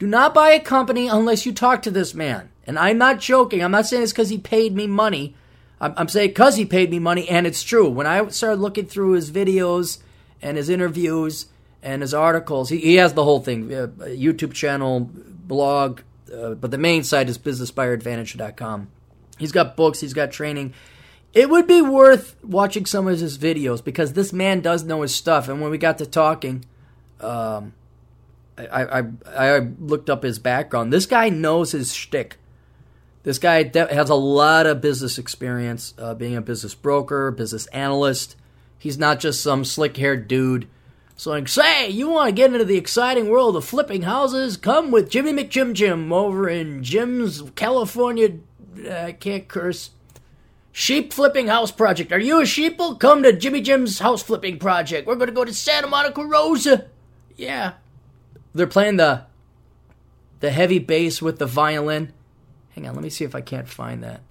Do not buy a company unless you talk to this man. And I'm not joking. I'm not saying it's because he paid me money. I'm, I'm saying because he paid me money, and it's true. When I started looking through his videos and his interviews and his articles, he, he has the whole thing uh, YouTube channel, blog, uh, but the main site is businessbuyeradvantage.com. He's got books, he's got training. It would be worth watching some of his videos because this man does know his stuff. And when we got to talking, um, I, I, I looked up his background. This guy knows his shtick. This guy has a lot of business experience, uh, being a business broker, business analyst. He's not just some slick haired dude. So, like, say, you want to get into the exciting world of flipping houses? Come with Jimmy McJim Jim over in Jim's California. Uh, I can't curse. Sheep flipping house project. Are you a sheeple? Come to Jimmy Jim's house flipping project. We're going to go to Santa Monica Rosa. Yeah, they're playing the the heavy bass with the violin. Hang on, let me see if I can't find that.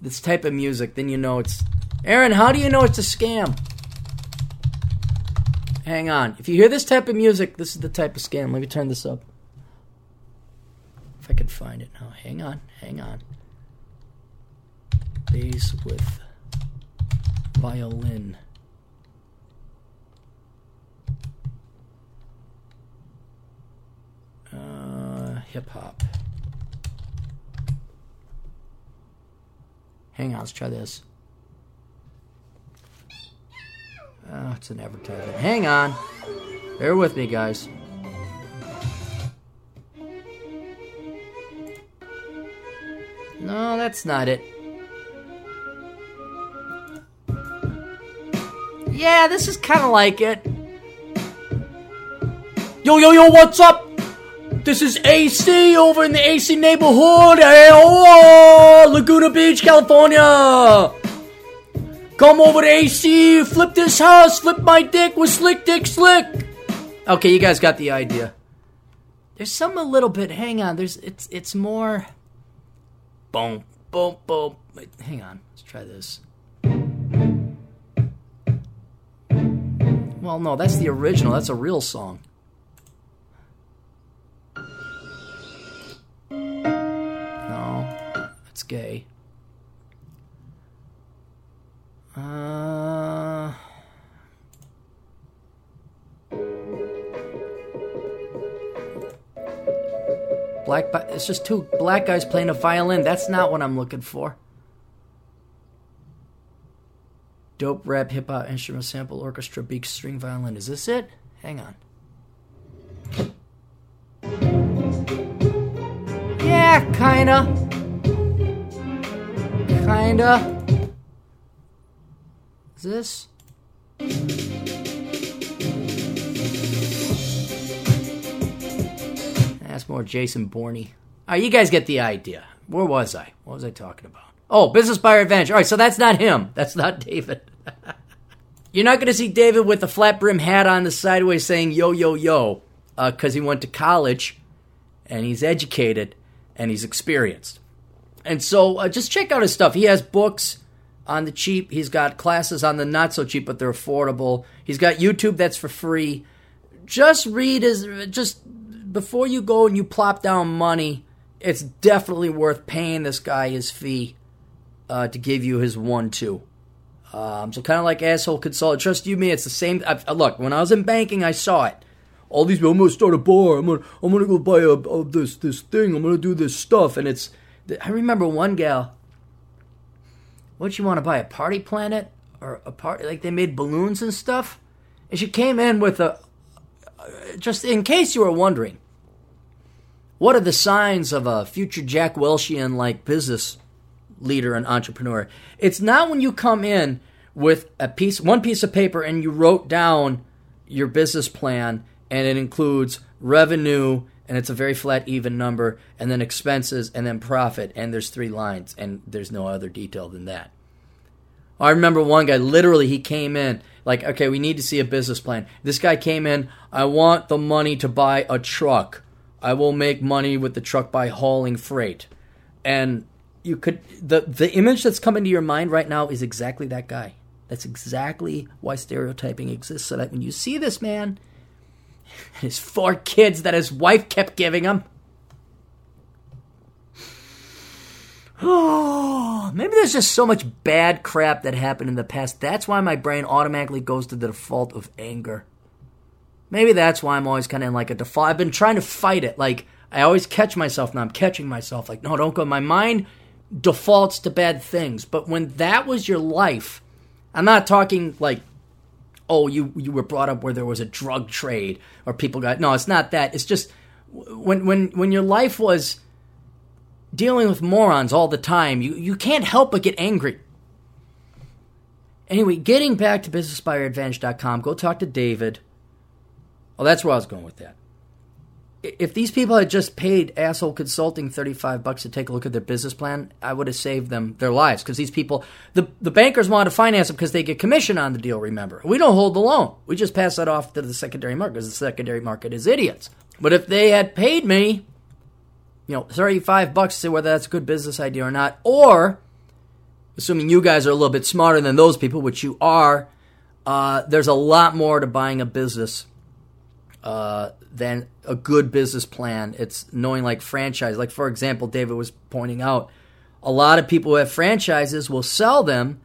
This type of music, then you know it's Aaron, how do you know it's a scam? Hang on. If you hear this type of music, this is the type of scam. Let me turn this up. If I can find it now. Hang on, hang on. Bass with violin. Uh, hip hop. Hang on, let's try this. Oh, it's an advertisement. Hang on. Bear with me, guys. No, that's not it. Yeah, this is kind of like it. Yo, yo, yo, what's up? This is AC over in the AC neighborhood. Hey, oh, Laguna Beach, California. Come over to AC, flip this house, flip my dick with Slick Dick Slick. Okay, you guys got the idea. There's some a little bit. Hang on. There's it's it's more. Boom, boom, boom. Wait, hang on. Let's try this. Well, no, that's the original. That's a real song. Gay. Uh, black. It's just two black guys playing a violin. That's not what I'm looking for. Dope rap, hip hop, instrument sample, orchestra, beat, string violin. Is this it? Hang on. Yeah, kinda. Kinda. Is this? more Jason Borney. All right, you guys get the idea. Where was I? What was I talking about? Oh, Business Buyer Advantage. All right, so that's not him. That's not David. You're not going to see David with the flat brim hat on the sideways saying yo, yo, yo, because uh, he went to college and he's educated and he's experienced. And so uh, just check out his stuff. He has books on the cheap, he's got classes on the not so cheap, but they're affordable. He's got YouTube that's for free. Just read his, just before you go and you plop down money, it's definitely worth paying this guy his fee uh, to give you his one two. Um, so kind of like asshole consult. Trust you me, it's the same. I, look, when I was in banking, I saw it. All these people, I'm gonna start a bar. I'm gonna I'm gonna go buy a, a this this thing. I'm gonna do this stuff, and it's. I remember one gal. What you want to buy a party planet or a party like they made balloons and stuff, and she came in with a. Uh, just in case you were wondering, what are the signs of a future Jack Welchian like business leader and entrepreneur? It's not when you come in with a piece, one piece of paper, and you wrote down your business plan, and it includes revenue, and it's a very flat, even number, and then expenses, and then profit, and there's three lines, and there's no other detail than that. I remember one guy, literally, he came in like, okay, we need to see a business plan. This guy came in, I want the money to buy a truck. I will make money with the truck by hauling freight. And you could the the image that's coming to your mind right now is exactly that guy. That's exactly why stereotyping exists so that when you see this man his four kids that his wife kept giving him Oh, maybe there's just so much bad crap that happened in the past. That's why my brain automatically goes to the default of anger. Maybe that's why I'm always kind of in like a default. I've been trying to fight it. Like, I always catch myself now. I'm catching myself. Like, no, don't go. My mind defaults to bad things. But when that was your life, I'm not talking like, oh, you, you were brought up where there was a drug trade or people got. No, it's not that. It's just when, when, when your life was dealing with morons all the time, you, you can't help but get angry. Anyway, getting back to businessbuyeradvantage.com, go talk to David. Oh, that's where I was going with that. If these people had just paid asshole consulting 35 bucks to take a look at their business plan, I would have saved them their lives because these people, the, the bankers want to finance them because they get commission on the deal, remember. We don't hold the loan. We just pass that off to the secondary market because the secondary market is idiots. But if they had paid me, you know, 35 bucks to whether that's a good business idea or not, or assuming you guys are a little bit smarter than those people, which you are, uh, there's a lot more to buying a business uh, than a good business plan. It's knowing like franchise. Like for example, David was pointing out, a lot of people who have franchises will sell them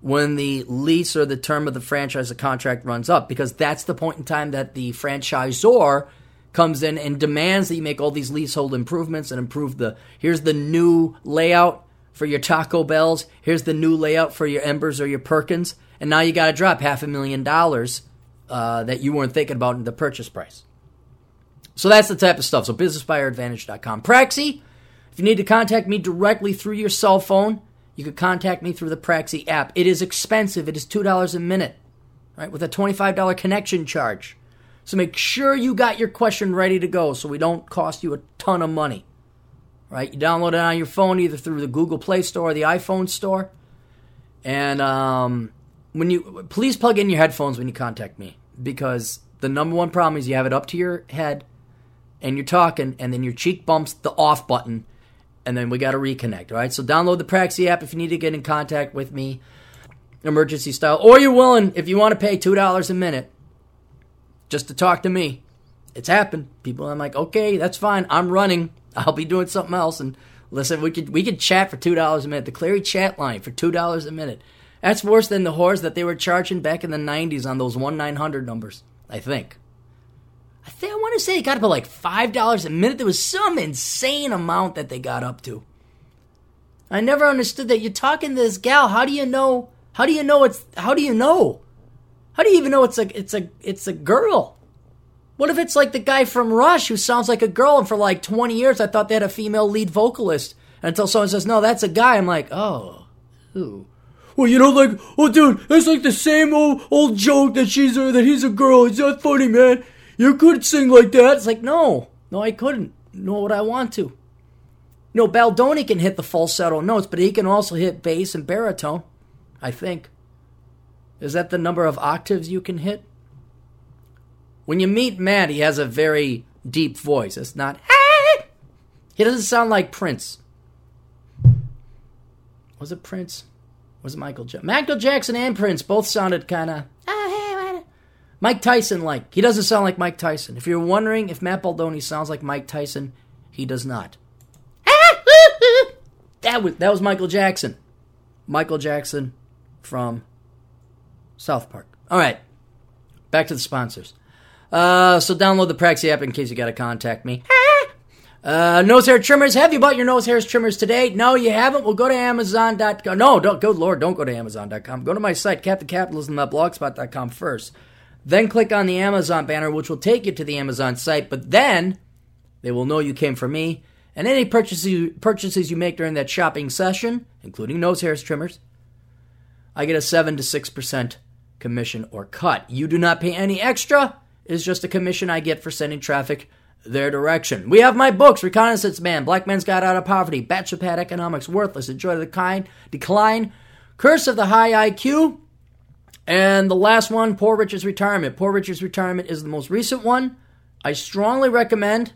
when the lease or the term of the franchise contract runs up because that's the point in time that the franchisor comes in and demands that you make all these leasehold improvements and improve the here's the new layout for your Taco Bells, here's the new layout for your Embers or your Perkins, and now you got to drop half a million dollars uh, that you weren't thinking about in the purchase price. So that's the type of stuff. So businessbuyeradvantage.com. Praxi, if you need to contact me directly through your cell phone, you can contact me through the Praxi app. It is expensive. It is $2 a minute, right, with a $25 connection charge. So make sure you got your question ready to go so we don't cost you a ton of money. Right? You download it on your phone either through the Google Play Store or the iPhone Store. And um, when you please plug in your headphones when you contact me because the number one problem is you have it up to your head and you're talking and then your cheek bumps the off button and then we got to reconnect all right? So download the praxi app if you need to get in contact with me emergency style or you're willing if you want to pay $2 a minute just to talk to me. It's happened. People i'm like okay that's fine. I'm running. I'll be doing something else. And listen we could we could chat for $2 a minute. The Clarey chat line for $2 a minute that's worse than the whores that they were charging back in the 90s on those 1 900 numbers, I think. I think I want to say it got up to like $5 a minute. There was some insane amount that they got up to. I never understood that. You're talking to this gal. How do you know? How do you know it's how do you know? How do you even know it's a it's a it's a girl? What if it's like the guy from Rush who sounds like a girl and for like 20 years I thought they had a female lead vocalist until someone says, "No, that's a guy." I'm like, "Oh, who?" Well, you know, like, oh, dude, it's like the same old old joke that she's a, that he's a girl. It's not funny, man. You could sing like that. It's like, no, no, I couldn't. nor would I want to. No, Baldoni can hit the falsetto notes, but he can also hit bass and baritone, I think. Is that the number of octaves you can hit? When you meet Matt, he has a very deep voice. It's not. He doesn't sound like Prince. Was it Prince? Was it Michael Jackson? Michael Jackson and Prince both sounded kind of. Mike Tyson like. He doesn't sound like Mike Tyson. If you're wondering if Matt Baldoni sounds like Mike Tyson, he does not. that was that was Michael Jackson. Michael Jackson from South Park. All right. Back to the sponsors. Uh, so download the Praxi app in case you got to contact me. Uh, nose hair trimmers. Have you bought your nose hairs trimmers today? No, you haven't. Well, go to Amazon.com. No, don't. Good Lord, don't go to Amazon.com. Go to my site, CaptainCapitalism.blogspot.com first. Then click on the Amazon banner, which will take you to the Amazon site. But then they will know you came from me. And any purchases, purchases you make during that shopping session, including nose hairs trimmers, I get a 7 to 6% commission or cut. You do not pay any extra. It's just a commission I get for sending traffic their direction. We have my books Reconnaissance Man, Black Man's Guide Out of Poverty, Bachelor Pad Economics, Worthless, Enjoy the Kind, Decline, Curse of the High IQ, and the last one, Poor Richard's Retirement. Poor Richard's Retirement is the most recent one. I strongly recommend.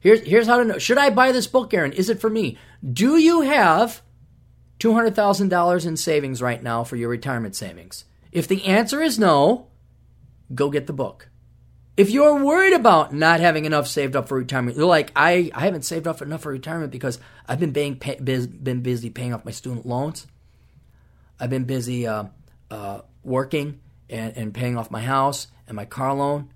Here's, here's how to know. Should I buy this book, Aaron? Is it for me? Do you have $200,000 in savings right now for your retirement savings? If the answer is no, go get the book. If you're worried about not having enough saved up for retirement, you're like, I, I haven't saved up enough for retirement because I've been being pay, biz, been busy paying off my student loans. I've been busy uh, uh, working and, and paying off my house and my car loan.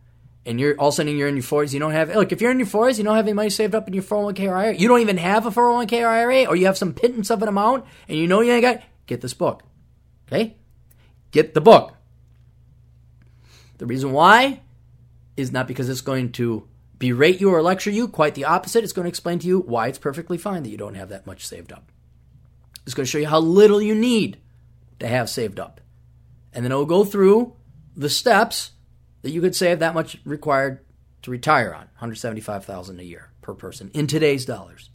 And you're all of a sudden you're in your 40s, you don't have look. If you're in your 40s, you don't have any money saved up in your 401k or IRA. You don't even have a 401k or IRA, or you have some pittance of an amount, and you know you ain't got. Get this book, okay? Get the book. The reason why is not because it's going to berate you or lecture you. Quite the opposite. It's going to explain to you why it's perfectly fine that you don't have that much saved up. It's going to show you how little you need to have saved up. And then it will go through the steps that you could save that much required to retire on 175000 a year per person in today's dollars.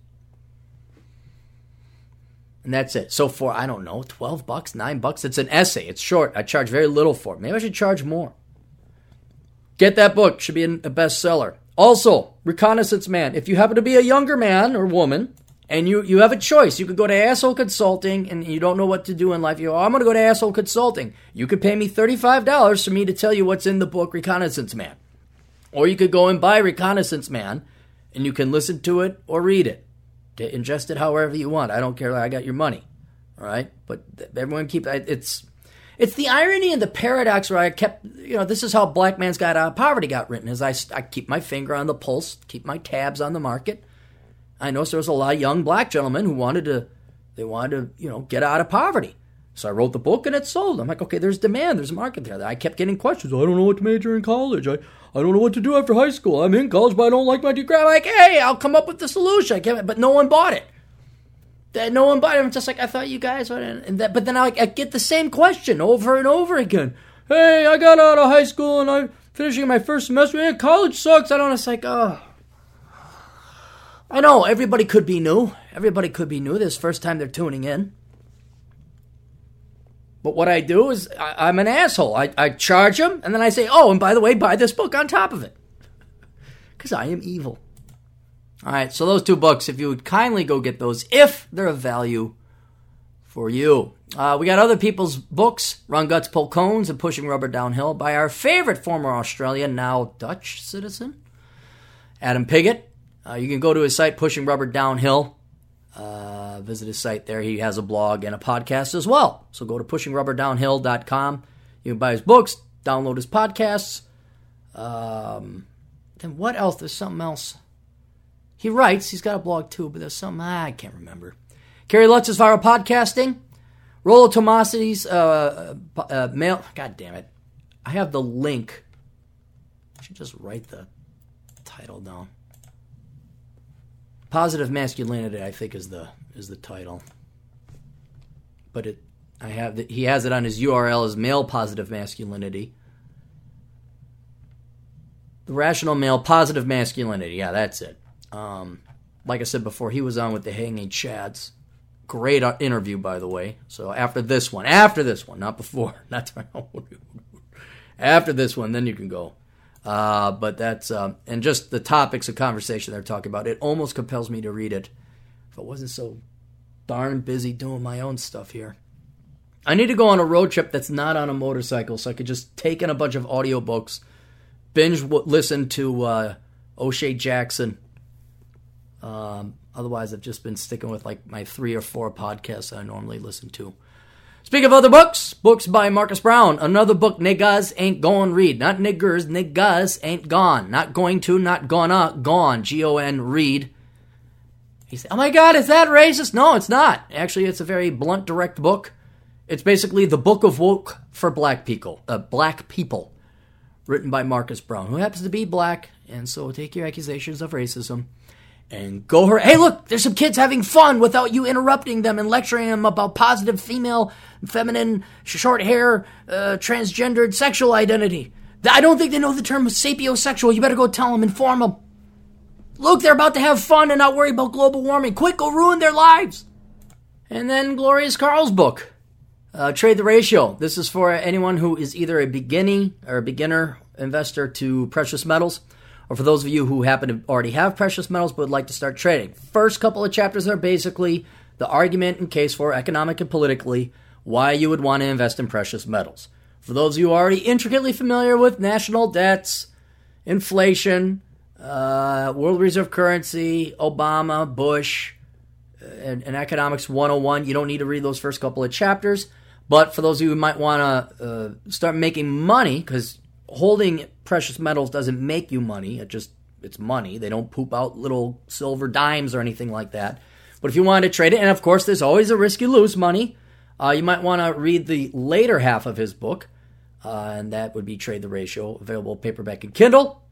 And that's it. So for, I don't know, 12 bucks, 9 bucks, it's an essay. It's short. I charge very little for it. Maybe I should charge more. Get that book. Should be a bestseller. Also, Reconnaissance Man. If you happen to be a younger man or woman and you, you have a choice, you could go to Asshole Consulting and you don't know what to do in life. You go, oh, I'm going to go to Asshole Consulting. You could pay me $35 for me to tell you what's in the book Reconnaissance Man. Or you could go and buy Reconnaissance Man and you can listen to it or read it. Ingest it however you want. I don't care. I got your money. All right? But everyone keep it's it's the irony and the paradox where I kept, you know, this is how Black Man's Guide Out of Poverty got written, is I, I keep my finger on the pulse, keep my tabs on the market. I noticed there was a lot of young black gentlemen who wanted to, they wanted to, you know, get out of poverty. So I wrote the book and it sold. I'm like, okay, there's demand, there's a market there. I kept getting questions. I don't know what to major in college. I, I don't know what to do after high school. I'm in college, but I don't like my degree. I'm like, hey, I'll come up with the solution. I can't, but no one bought it that no one bought it. I'm just like, I thought you guys would. And that, but then I, I get the same question over and over again. Hey, I got out of high school and I'm finishing my first semester. and college sucks. I don't. It's like, oh. I know everybody could be new. Everybody could be new. This first time they're tuning in. But what I do is I, am an asshole. I, I charge them and then I say, oh, and by the way, buy this book on top of it. Because I am evil. All right, so those two books, if you would kindly go get those, if they're of value for you. Uh, we got other people's books, Run Guts, Pull Cones, and Pushing Rubber Downhill by our favorite former Australian, now Dutch citizen, Adam Piggott. Uh, you can go to his site, Pushing Rubber Downhill. Uh, visit his site there. He has a blog and a podcast as well. So go to pushingrubberdownhill.com. You can buy his books, download his podcasts. Um, then what else? There's something else. He writes, he's got a blog too, but there's some, I can't remember. Kerry Lutz's Viral Podcasting. Rollo Tomassi's uh, uh, uh, mail. God damn it. I have the link. I should just write the title down. Positive masculinity, I think, is the is the title. But it, I have the, he has it on his URL as male positive masculinity. The rational male positive masculinity. Yeah, that's it. Um, like I said before, he was on with the Hanging Chads. Great uh, interview, by the way. So after this one, after this one, not before, not after this one, then you can go. Uh, but that's um, and just the topics of conversation they're talking about. It almost compels me to read it if I wasn't so darn busy doing my own stuff here. I need to go on a road trip that's not on a motorcycle, so I could just take in a bunch of audiobooks, binge w- listen to uh, O'Shea Jackson. Um, otherwise, I've just been sticking with like my three or four podcasts I normally listen to. Speak of other books, books by Marcus Brown. Another book, Niggas Ain't Gone Read. Not niggers, niggas ain't gone. Not going to, not gonna, gone. G O N read. He said, Oh my god, is that racist? No, it's not. Actually, it's a very blunt, direct book. It's basically the book of woke for black people. Uh, black people. Written by Marcus Brown, who happens to be black, and so take your accusations of racism and go her. Hey, look, there's some kids having fun without you interrupting them and lecturing them about positive female, feminine, short hair, uh, transgendered sexual identity. I don't think they know the term sapiosexual. You better go tell them, inform them. Look, they're about to have fun and not worry about global warming. Quick, go ruin their lives. And then Glorious Carl's book, uh, Trade the Ratio. This is for anyone who is either a beginning or a beginner investor to precious metals or for those of you who happen to already have precious metals but would like to start trading. First couple of chapters are basically the argument and case for economic and politically why you would want to invest in precious metals. For those of you already intricately familiar with national debts, inflation, uh, world reserve currency, Obama, Bush, uh, and, and, Economics 101, you don't need to read those first couple of chapters. But for those of you who might want to uh, start making money, because holding precious metals doesn't make you money. It just it's money. They don't poop out little silver dimes or anything like that. But if you wanted to trade it, and of course there's always a risk you lose money, uh, you might want to read the later half of his book, uh, and that would be Trade the Ratio, available paperback and Kindle.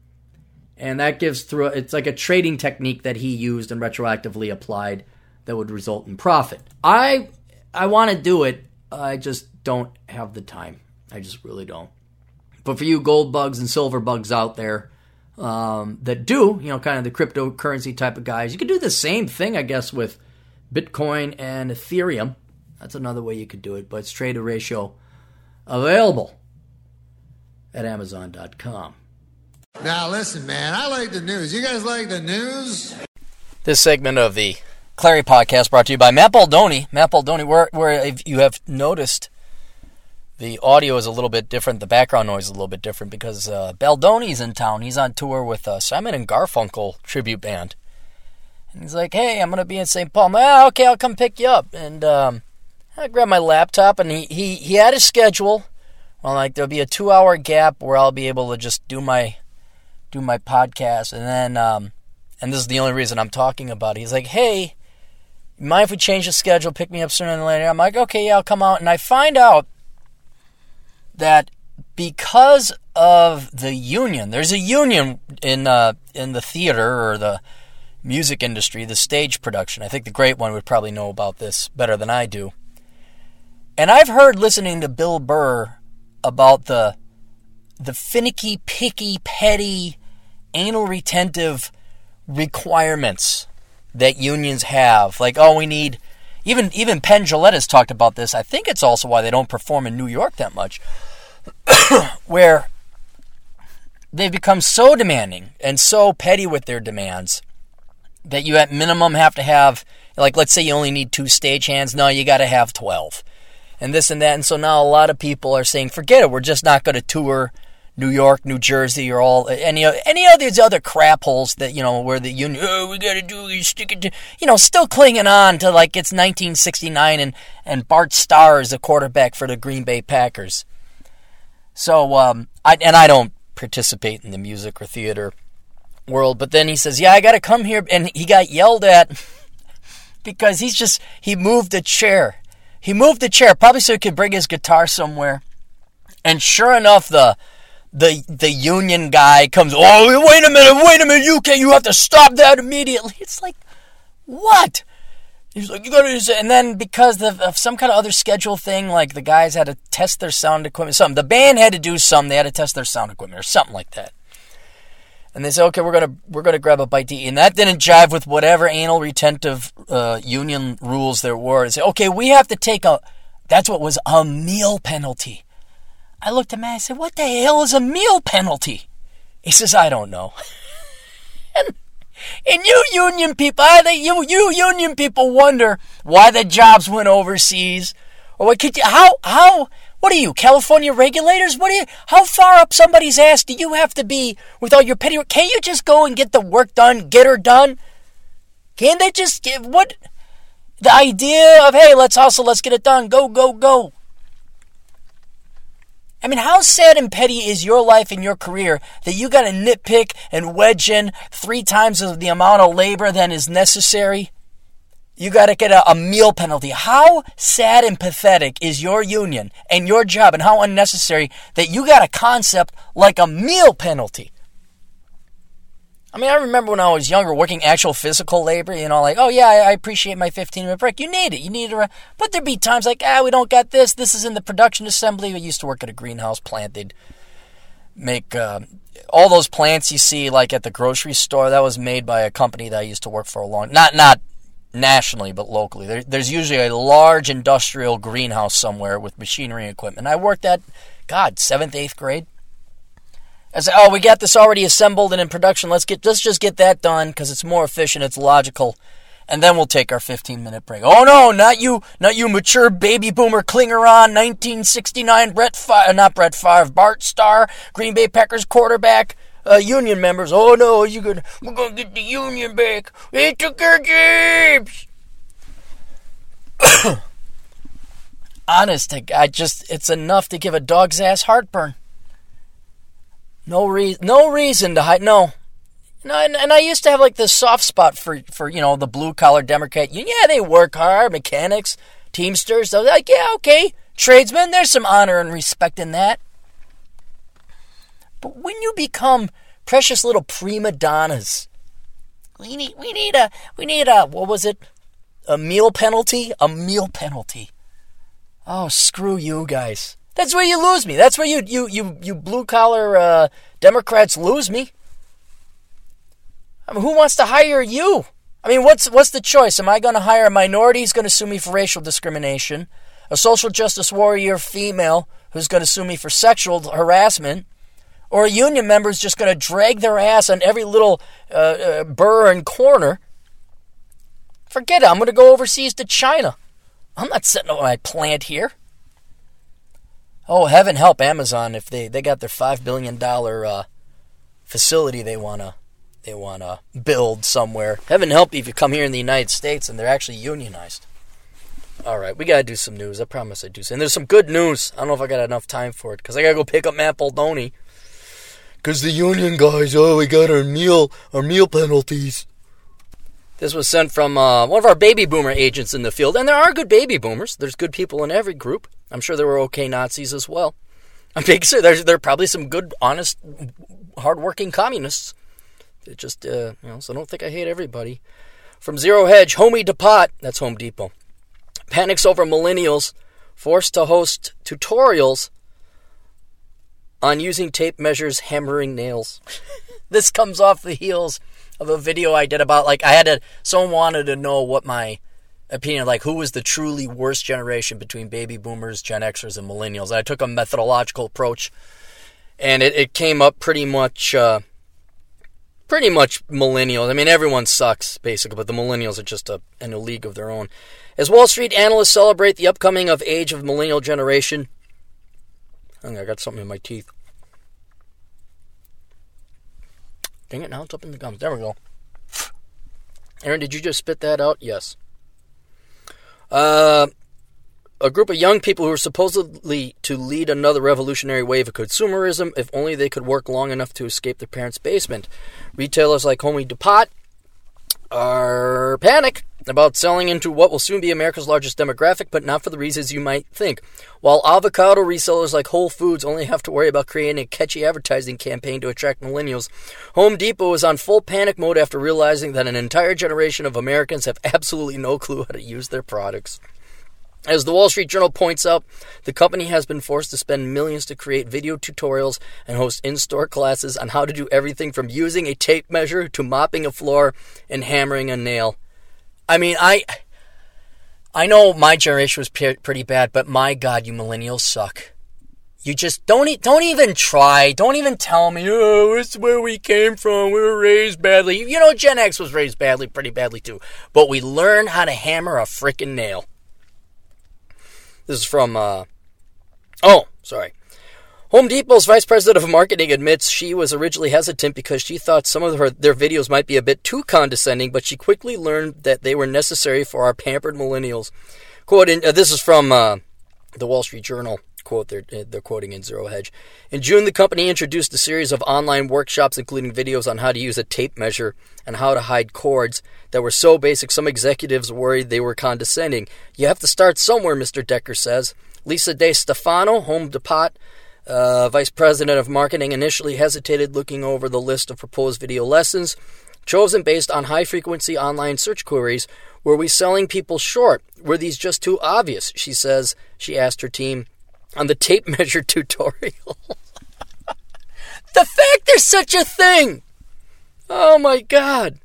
And that gives through it's like a trading technique that he used and retroactively applied that would result in profit. I I want to do it. I just don't have the time. I just really don't. But for you gold bugs and silver bugs out there um, that do, you know, kind of the cryptocurrency type of guys, you could do the same thing, I guess, with Bitcoin and Ethereum. That's another way you could do it, but it's trade ratio available at Amazon.com. Now, listen, man, I like the news. You guys like the news? This segment of the Clarey podcast brought to you by Matt Baldoni. Matt Baldoni, where, where if you have noticed, the audio is a little bit different. The background noise is a little bit different because uh, Baldoni's in town. He's on tour with uh, Simon and Garfunkel tribute band. And he's like, "Hey, I'm gonna be in St. Paul." Like, ah, okay, I'll come pick you up. And um, I grabbed my laptop, and he, he he had a schedule. Well, like there'll be a two hour gap where I'll be able to just do my do my podcast, and then um, and this is the only reason I'm talking about. it. He's like, "Hey, mind if we change the schedule? Pick me up sooner than later." I'm like, "Okay, yeah, I'll come out." And I find out that because of the union, there's a union in uh, in the theater or the music industry, the stage production. I think the great one would probably know about this better than I do. And I've heard listening to Bill Burr about the the finicky, picky, petty, anal retentive requirements that unions have. Like, oh, we need even even Penn has talked about this. I think it's also why they don't perform in New York that much, where they've become so demanding and so petty with their demands that you at minimum have to have like let's say you only need two stagehands. No, you got to have twelve, and this and that. And so now a lot of people are saying, forget it. We're just not going to tour New York, New Jersey, or all uh, any uh, any of these other crap holes that you know where the union oh we got to do you stick it to you know still clinging on to like it's 1969 and and Bart Starr is the quarterback for the Green Bay Packers. So um, I and I don't participate in the music or theater world, but then he says, yeah, I got to come here, and he got yelled at because he's just he moved a chair. He moved the chair probably so he could bring his guitar somewhere. And sure enough, the the the union guy comes. Oh, wait a minute, wait a minute! You can't. You have to stop that immediately. It's like, what? He's like, you gotta, use it. and then because of, of, some kind of other schedule thing, like the guys had to test their sound equipment, something. The band had to do something. They had to test their sound equipment or something like that. and they said, okay, we're gonna we're gonna grab a bite to eat, and that didn't jive with whatever anal retentive uh, union rules there were. They say, okay, we have to take a that's what was a meal penalty. I looked at him and I said, what the hell is a meal penalty? He says, I don't know. and, and you union people, you you union people wonder why the jobs went overseas, or what could you, how how what are you, California regulators? What are you? How far up somebody's ass do you have to be with all your petty? Can't you just go and get the work done, get her done? Can't they just give what? The idea of hey, let's hustle, let's get it done, go, go, go. I mean, how sad and petty is your life and your career that you got to nitpick and wedge in three times the amount of labor than is necessary? you got to get a, a, meal penalty. How sad and pathetic is your union and your job, and how unnecessary that you got a concept like a meal penalty? I mean, I remember when I was younger working actual physical labor, you know, like, oh yeah, I appreciate my 15 minute break. You need it. You need it. But there'd be times like, ah, we don't got this. This is in the production assembly. We used to work at a greenhouse plant. They'd make uh, all those plants you see like at the grocery store. That was made by a company that I used to work for a long, not not nationally but locally. There, there's usually a large industrial greenhouse somewhere with machinery and equipment. I worked at, God, seventh, eighth grade. I say, "Oh, we got this already assembled and in production. Let's get let's just get that done because it's more efficient, it's logical, and then we'll take our 15 minute break." Oh no, not you, not you, mature baby boomer clinger on 1969 Brett, Favre, not Brett Favre, Bart Starr, Green Bay Packers quarterback uh, union members. Oh no, you gonna we're gonna get the union back. They took our jobs. Honest I just it's enough to give a dog's ass heartburn. No reason, no reason to hide. No, no, and, and I used to have like this soft spot for for you know the blue collar Democrat. Yeah, they work hard, mechanics, teamsters. Was like, yeah, okay, tradesmen. There's some honor and respect in that. But when you become precious little prima donnas, we need we need a we need a what was it? A meal penalty? A meal penalty. Oh, screw you guys. That's where you lose me. That's where you you you you blue collar uh, Democrats lose me. I mean, who wants to hire you? I mean, what's what's the choice? Am I going to hire a minority who's going to sue me for racial discrimination, a social justice warrior female who's going to sue me for sexual harassment, or a union member is just going to drag their ass on every little uh, uh, burr and corner, forget it. I'm going to go overseas to China. I'm not setting up my plant here. Oh, heaven help Amazon if they, they got their five billion dollar uh, facility they wanna they wanna build somewhere. Heaven help you if you come here in the United States and they're actually unionized. All right, we gotta do some news. I promise I do. And there's some good news. I don't know if I got enough time for it because I gotta go pick up Matt Baldoni because the union guys, oh, we got our meal, our meal penalties. This was sent from uh, one of our baby boomer agents in the field, and there are good baby boomers. There's good people in every group. I'm sure there were okay Nazis as well. I'm big sure there's there are probably some good, honest, hardworking communists. It just, uh, you know, so don't think I hate everybody. From Zero Hedge, Homie Depot, that's Home Depot, panics over millennials forced to host tutorials on using tape measures hammering nails. this comes off the heels of a video I did about like I had to someone wanted to know what my opinion like who was the truly worst generation between baby boomers, Gen Xers, and millennials. I took a methodological approach, and it, it came up pretty much. Uh, pretty much millennials. I mean, everyone sucks, basically, but the millennials are just a, in a league of their own. As Wall Street analysts celebrate the upcoming of age of millennial generation, I got something in my teeth. Dang it, now it's up in the gums. There we go. Aaron, did you just spit that out? Yes. Uh, a group of young people who are supposedly to lead another revolutionary wave of consumerism if only they could work long enough to escape their parents' basement. Retailers like Homie Depot are panic about selling into what will soon be America's largest demographic, but not for the reasons you might think. While avocado resellers like Whole Foods only have to worry about creating a catchy advertising campaign to attract millennials, Home Depot is on full panic mode after realizing that an entire generation of Americans have absolutely no clue how to use their products. As the Wall Street Journal points out, the company has been forced to spend millions to create video tutorials and host in store classes on how to do everything from using a tape measure to mopping a floor and hammering a nail. I mean, I. I know my generation was pretty bad, but my God, you millennials suck. You just don't don't even try. Don't even tell me, oh, it's where we came from. We were raised badly. You know, Gen X was raised badly, pretty badly too. But we learn how to hammer a freaking nail. This is from, uh, oh, sorry. Home Depot's vice president of marketing admits she was originally hesitant because she thought some of her, their videos might be a bit too condescending, but she quickly learned that they were necessary for our pampered millennials. Quote, uh, this is from uh, the Wall Street Journal quote they're, they're quoting in Zero Hedge. In June, the company introduced a series of online workshops, including videos on how to use a tape measure and how to hide cords that were so basic some executives worried they were condescending. You have to start somewhere, Mr. Decker says. Lisa De Stefano, Home Depot uh, vice president of marketing, initially hesitated looking over the list of proposed video lessons chosen based on high frequency online search queries. Were we selling people short? Were these just too obvious? She says she asked her team on the tape measure tutorial. the fact there's such a thing! Oh my god!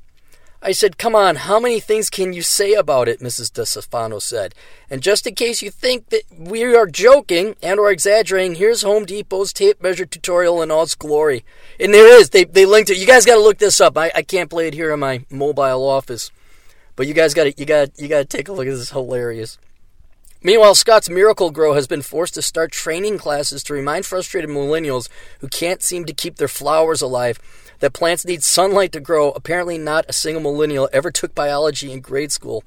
I said, Come on, how many things can you say about it? Mrs. DeStefano said. And just in case you think that we are joking and or exaggerating, here's Home Depot's tape measure tutorial in all its glory. And there is. They, they linked it. You guys got to look this up. I, I can't play it here in my mobile office. But you guys got to you got you got to take a look at this. Hilarious. Meanwhile, Scott's Miracle-Gro has been forced to start training classes to remind frustrated millennials who can't seem to keep their flowers alive that plants need sunlight to grow. Apparently, not a single millennial ever took biology in grade school.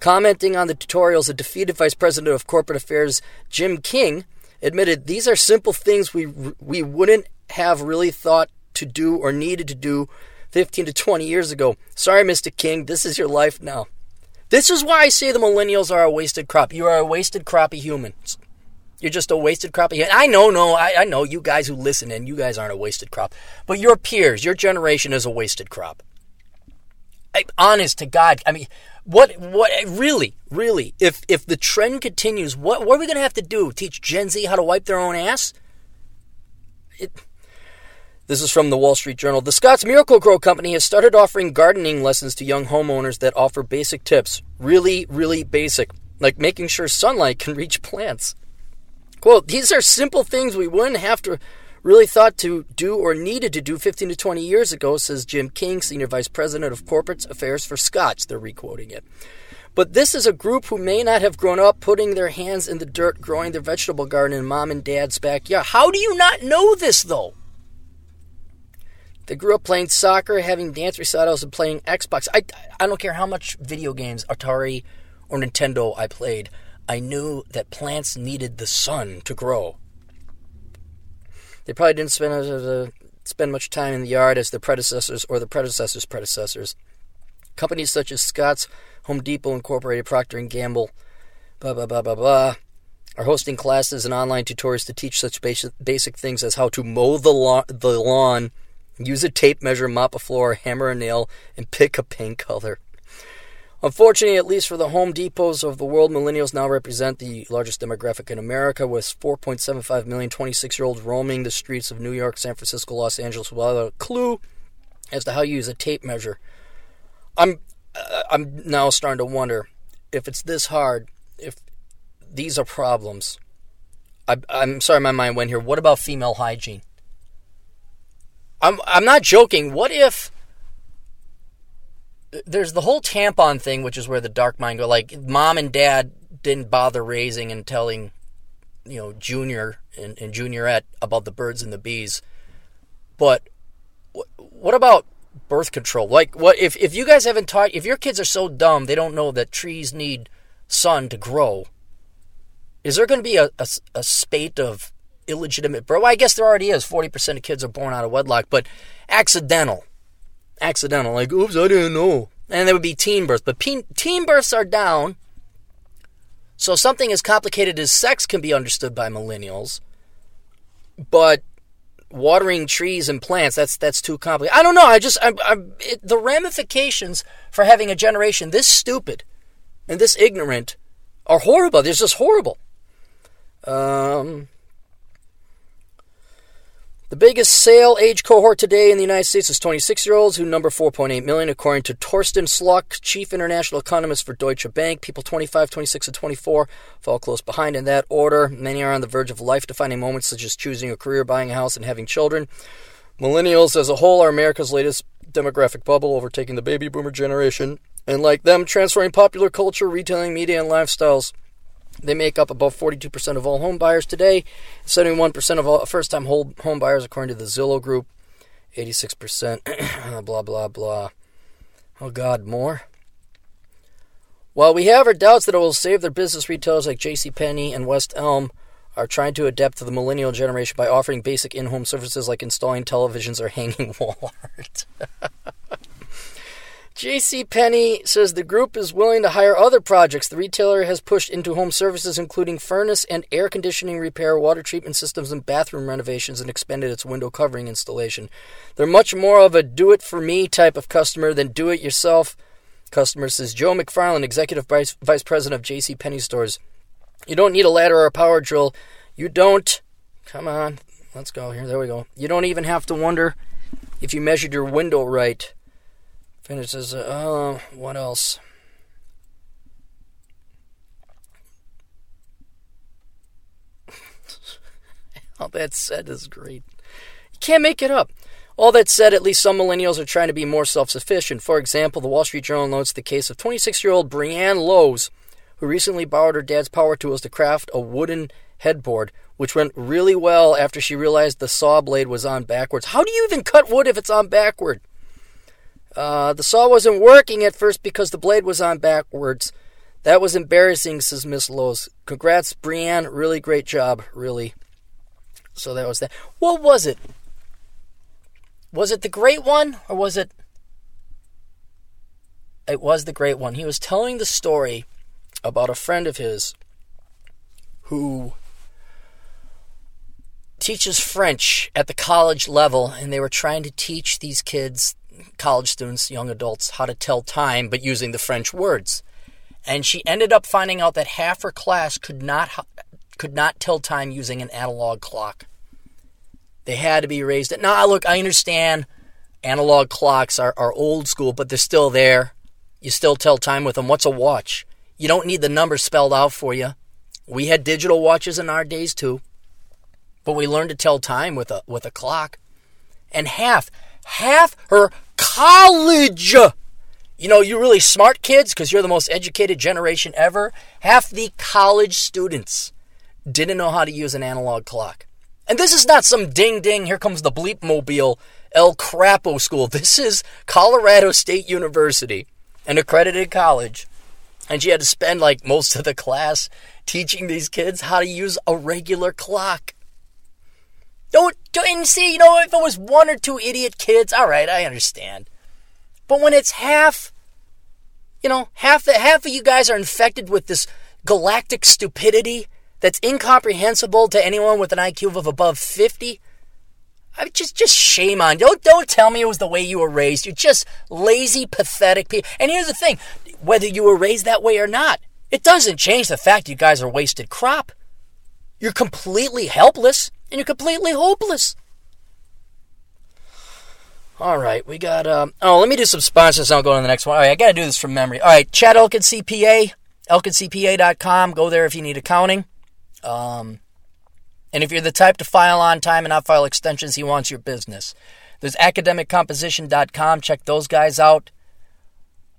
Commenting on the tutorials, a defeated vice president of corporate affairs, Jim King, admitted these are simple things we we wouldn't have really thought to do or needed to do 15 to 20 years ago. Sorry, Mr. King, this is your life now. This is why I say the millennials are a wasted crop. You are a wasted crop of humans. You're just a wasted crop of humans. I know, no, I, I know you guys who listen and you guys aren't a wasted crop. But your peers, your generation is a wasted crop. I, honest to God, I mean, what, what, really, really, if if the trend continues, what, what are we going to have to do? Teach Gen Z how to wipe their own ass? It, this is from the Wall Street Journal. The Scotts Miracle-Gro Company has started offering gardening lessons to young homeowners that offer basic tips. Really, really basic, like making sure sunlight can reach plants. Quote, these are simple things we wouldn't have to really thought to do or needed to do 15 to 20 years ago, says Jim King, Senior Vice President of Corporate Affairs for Scotts. They're requoting it. But this is a group who may not have grown up putting their hands in the dirt, growing their vegetable garden in mom and dad's backyard. How do you not know this, though? They grew up playing soccer, having dance recitals, and playing Xbox. I, I don't care how much video games, Atari or Nintendo I played. I knew that plants needed the sun to grow. They probably didn't spend uh, spend much time in the yard as their predecessors or the predecessors' predecessors. Companies such as Scotts, Home Depot Incorporated, Procter and Gamble, blah blah blah blah blah, are hosting classes and online tutorials to teach such basic, basic things as how to mow the the lawn Use a tape measure, mop a floor, hammer a nail, and pick a paint color. Unfortunately, at least for the Home Depots of the world, millennials now represent the largest demographic in America, with 4.75 million 26 year olds roaming the streets of New York, San Francisco, Los Angeles without a clue as to how you use a tape measure. I'm, uh, I'm now starting to wonder if it's this hard, if these are problems. I, I'm sorry, my mind went here. What about female hygiene? I'm I'm not joking. What if there's the whole tampon thing, which is where the dark mind go. Like mom and dad didn't bother raising and telling, you know, junior and, and juniorette about the birds and the bees. But what about birth control? Like, what if if you guys haven't taught? If your kids are so dumb they don't know that trees need sun to grow, is there going to be a, a, a spate of illegitimate birth. Well, I guess there already is. 40% of kids are born out of wedlock, but accidental. Accidental. Like, oops, I didn't know. And there would be teen births. But teen births are down. So something as complicated as sex can be understood by millennials. But watering trees and plants, that's that's too complicated. I don't know. I just, I, I, the ramifications for having a generation this stupid and this ignorant are horrible. They're just horrible. Um, the biggest sale age cohort today in the United States is 26 year olds, who number 4.8 million, according to Torsten Slok, chief international economist for Deutsche Bank. People 25, 26, and 24 fall close behind in that order. Many are on the verge of life defining moments such as choosing a career, buying a house, and having children. Millennials as a whole are America's latest demographic bubble, overtaking the baby boomer generation, and like them, transferring popular culture, retailing media, and lifestyles. They make up about 42% of all home buyers today, 71% of all first time home buyers, according to the Zillow Group, 86%, blah, blah, blah. Oh, God, more? While we have our doubts that it will save their business, retailers like JCPenney and West Elm are trying to adapt to the millennial generation by offering basic in home services like installing televisions or hanging wall art. JC Penney says the group is willing to hire other projects. The retailer has pushed into home services including furnace and air conditioning repair, water treatment systems and bathroom renovations and expanded its window covering installation. They're much more of a do it for me type of customer than do it yourself customer says Joe McFarland, executive vice, vice president of JC Penney stores. You don't need a ladder or a power drill. You don't Come on. Let's go here. There we go. You don't even have to wonder if you measured your window right. Finishes. Uh, what else? All that said is great. You can't make it up. All that said, at least some millennials are trying to be more self sufficient. For example, the Wall Street Journal notes the case of 26 year old Brianne Lowe's, who recently borrowed her dad's power tools to craft a wooden headboard, which went really well after she realized the saw blade was on backwards. How do you even cut wood if it's on backward? Uh, the saw wasn't working at first because the blade was on backwards. That was embarrassing, says Miss Lowe's. Congrats, Brienne. Really great job, really. So that was that. What was it? Was it the great one, or was it? It was the great one. He was telling the story about a friend of his who teaches French at the college level, and they were trying to teach these kids college students, young adults, how to tell time, but using the French words. And she ended up finding out that half her class could not could not tell time using an analog clock. They had to be raised. Now, look, I understand analog clocks are, are old school, but they're still there. You still tell time with them. What's a watch? You don't need the numbers spelled out for you. We had digital watches in our days too, but we learned to tell time with a with a clock. And half half her college. You know, you really smart kids, because you're the most educated generation ever. Half the college students didn't know how to use an analog clock. And this is not some ding ding, here comes the bleep mobile El Crapo school. This is Colorado State University, an accredited college. And she had to spend like most of the class teaching these kids how to use a regular clock. Don't, don't and see, you know, if it was one or two idiot kids, all right, I understand. But when it's half, you know, half the half of you guys are infected with this galactic stupidity that's incomprehensible to anyone with an IQ of above 50, I just just shame on you. Don't don't tell me it was the way you were raised. You're just lazy, pathetic people. And here's the thing: whether you were raised that way or not, it doesn't change the fact you guys are wasted crop. You're completely helpless and you're completely hopeless. All right, we got. Um, oh, let me do some sponsors. I'll go to the next one. All right, I got to do this from memory. All right, Chad Elkin CPA, elkincpa.com. Go there if you need accounting. Um, and if you're the type to file on time and not file extensions, he wants your business. There's academiccomposition.com. Check those guys out.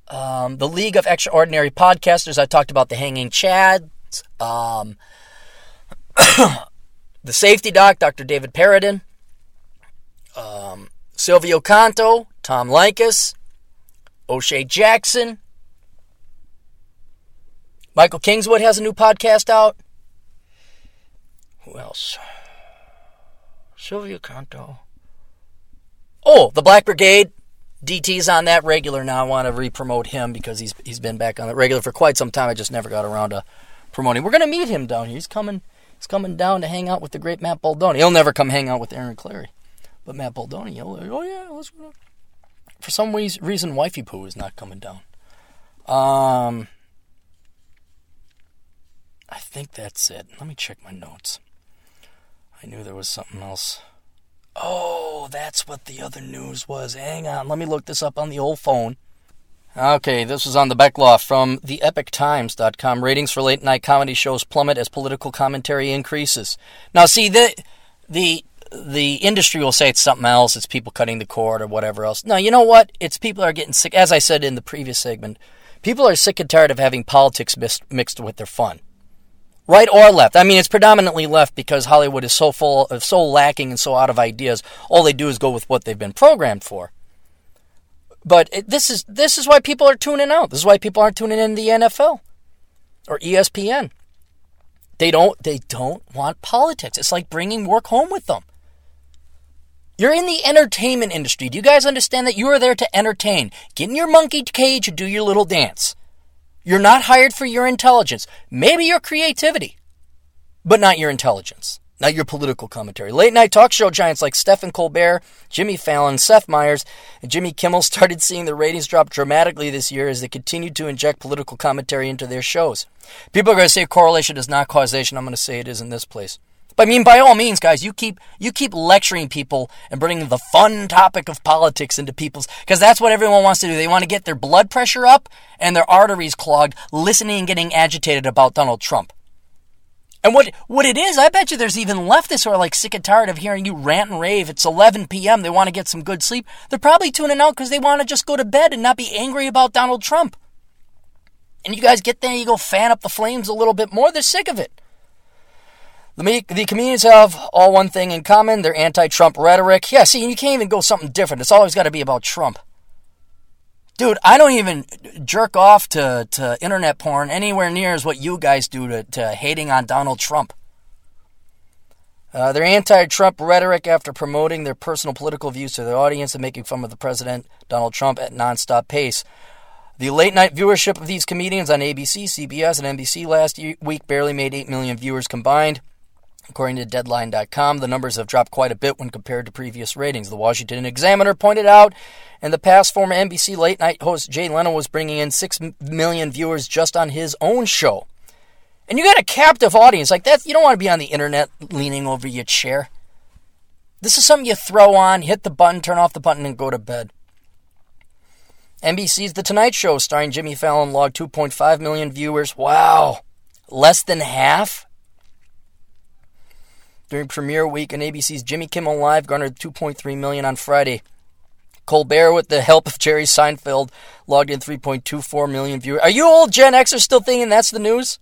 Um, the League of Extraordinary Podcasters. I talked about the Hanging Chads. Um, the safety doc, Dr. David Perrodin, um, Silvio Canto, Tom Likas, O'Shea Jackson. Michael Kingswood has a new podcast out. Who else? Silvio Canto. Oh, the Black Brigade. DT's on that regular now. I want to re-promote him because he's he's been back on the regular for quite some time. I just never got around to promoting. We're gonna meet him down here. He's coming He's coming down to hang out with the great Matt Baldoni. He'll never come hang out with Aaron Clarey. But Matt Baldoni, he'll, oh yeah, let's go. For some reason, Wifey Poo is not coming down. Um, I think that's it. Let me check my notes. I knew there was something else. Oh, that's what the other news was. Hang on, let me look this up on the old phone. Okay, this was on the Beckloff from theepochtimes.com. Ratings for late night comedy shows plummet as political commentary increases. Now, see, the, the, the industry will say it's something else, it's people cutting the cord or whatever else. No, you know what? It's people are getting sick. As I said in the previous segment, people are sick and tired of having politics mixed with their fun right or left. I mean, it's predominantly left because Hollywood is so full, of, so lacking, and so out of ideas. All they do is go with what they've been programmed for. But it, this is this is why people are tuning out. This is why people aren't tuning in the NFL or ESPN. They don't they don't want politics. It's like bringing work home with them. You're in the entertainment industry. Do you guys understand that you are there to entertain? Get in your monkey cage and do your little dance. You're not hired for your intelligence. Maybe your creativity, but not your intelligence, not your political commentary. Late night talk show giants like Stephen Colbert, Jimmy Fallon, Seth Meyers, and Jimmy Kimmel started seeing the ratings drop dramatically this year as they continued to inject political commentary into their shows. People are going to say correlation is not causation. I'm going to say it is in this place. But I mean, by all means, guys, you keep you keep lecturing people and bringing the fun topic of politics into people's because that's what everyone wants to do. They want to get their blood pressure up and their arteries clogged, listening and getting agitated about Donald Trump. And what what it is, I bet you there's even leftists who are like sick and tired of hearing you rant and rave. It's 11 p.m. They want to get some good sleep. They're probably tuning out because they want to just go to bed and not be angry about Donald Trump. And you guys get there, you go fan up the flames a little bit more. They're sick of it. The, the comedians have all one thing in common their anti Trump rhetoric. Yeah, see, you can't even go something different. It's always got to be about Trump. Dude, I don't even jerk off to, to internet porn anywhere near as what you guys do to, to hating on Donald Trump. Uh, their anti Trump rhetoric after promoting their personal political views to their audience and making fun of the president, Donald Trump, at nonstop pace. The late night viewership of these comedians on ABC, CBS, and NBC last week barely made 8 million viewers combined. According to Deadline.com, the numbers have dropped quite a bit when compared to previous ratings. The Washington Examiner pointed out in the past, former NBC late night host Jay Leno was bringing in 6 million viewers just on his own show. And you got a captive audience like that. You don't want to be on the internet leaning over your chair. This is something you throw on, hit the button, turn off the button, and go to bed. NBC's The Tonight Show, starring Jimmy Fallon, logged 2.5 million viewers. Wow. Less than half during premiere week, and ABC's Jimmy Kimmel Live garnered 2.3 million on Friday. Colbert, with the help of Jerry Seinfeld, logged in 3.24 million viewers. Are you old Gen Xers still thinking that's the news?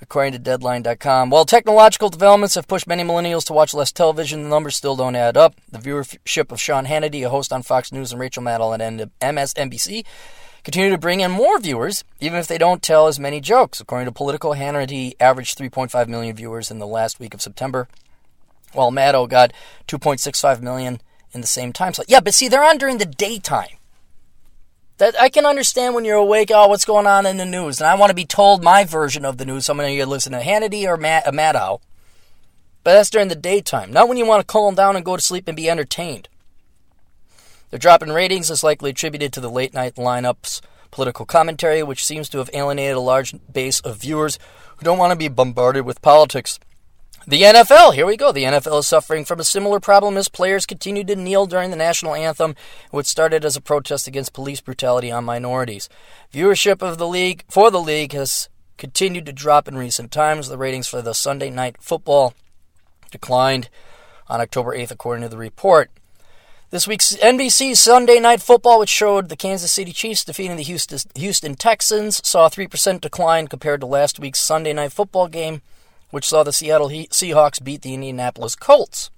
According to Deadline.com, while technological developments have pushed many millennials to watch less television, the numbers still don't add up. The viewership of Sean Hannity, a host on Fox News, and Rachel Maddow at MSNBC continue to bring in more viewers, even if they don't tell as many jokes. According to Politico, Hannity averaged 3.5 million viewers in the last week of September, while Maddow got 2.65 million in the same time slot. Yeah, but see, they're on during the daytime. That I can understand when you're awake. Oh, what's going on in the news? And I want to be told my version of the news. So I'm going to listen to Hannity or Maddow. But that's during the daytime, not when you want to calm down and go to sleep and be entertained. The drop in ratings is likely attributed to the late night lineup's political commentary, which seems to have alienated a large base of viewers who don't want to be bombarded with politics. The NFL, here we go. The NFL is suffering from a similar problem as players continue to kneel during the national anthem, which started as a protest against police brutality on minorities. Viewership of the league for the league has continued to drop in recent times. The ratings for the Sunday night football declined on October 8th, according to the report. This week's NBC Sunday Night Football, which showed the Kansas City Chiefs defeating the Houston, Texans, saw a 3% decline compared to last week's Sunday Night Football game, which saw the Seattle Seahawks beat the Indianapolis Colts.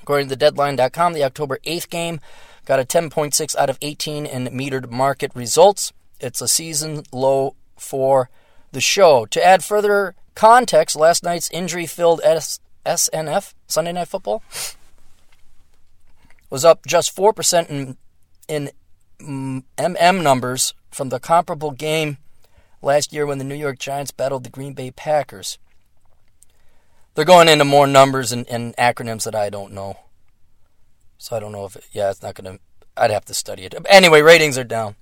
According to Deadline.com, the October 8th game got a 10.6 out of 18 in metered market results. It's a season low for the show. To add further context, last night's injury filled SNF, Sunday Night Football, was up just 4% in, in MM numbers from the comparable game last year when the New York Giants battled the Green Bay Packers. They're going into more numbers and, and acronyms that I don't know. So I don't know if it, yeah, it's not going to, I'd have to study it. Anyway, ratings are down.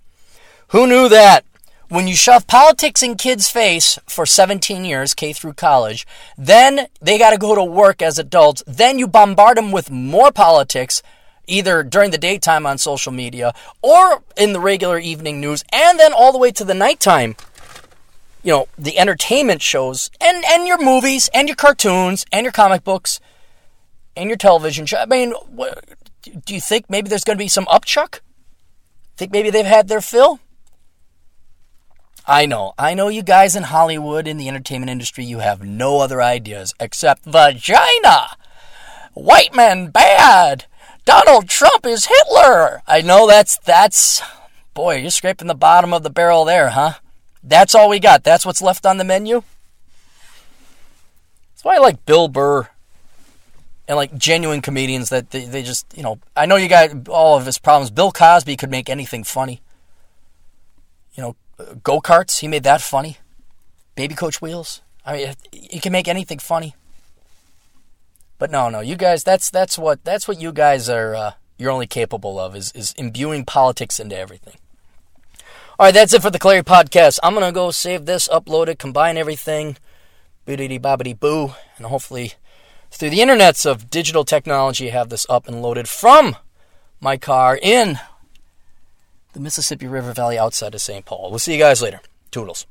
Who knew that? when you shove politics in kids' face for 17 years, K through college, then they got to go to work as adults, then you bombard them with more politics, either during the daytime on social media or in the regular evening news, and then all the way to the nighttime. You know, the entertainment shows and, and your movies and your cartoons and your comic books and your television show. I mean, what, do you think maybe there's going to be some upchuck? Think maybe they've had their fill? I know, I know you guys in Hollywood in the entertainment industry, you have no other ideas except vagina. White men bad. Donald Trump is Hitler. I know that's that's boy, you're scraping the bottom of the barrel there, huh? That's all we got. That's what's left on the menu. That's why I like Bill Burr and like genuine comedians that they, they just you know I know you got all of his problems. Bill Cosby could make anything funny. You know, go karts. He made that funny. Baby coach wheels. I mean, he can make anything funny. But no, no, you guys. That's that's what that's what you guys are. Uh, you're only capable of is is imbuing politics into everything. All right, that's it for the Clarey podcast. I'm gonna go save this, upload it, combine everything, boodity bobbity boo, and hopefully through the internets of digital technology have this up and loaded from my car in the Mississippi River Valley outside of St. Paul. We'll see you guys later. Toodles.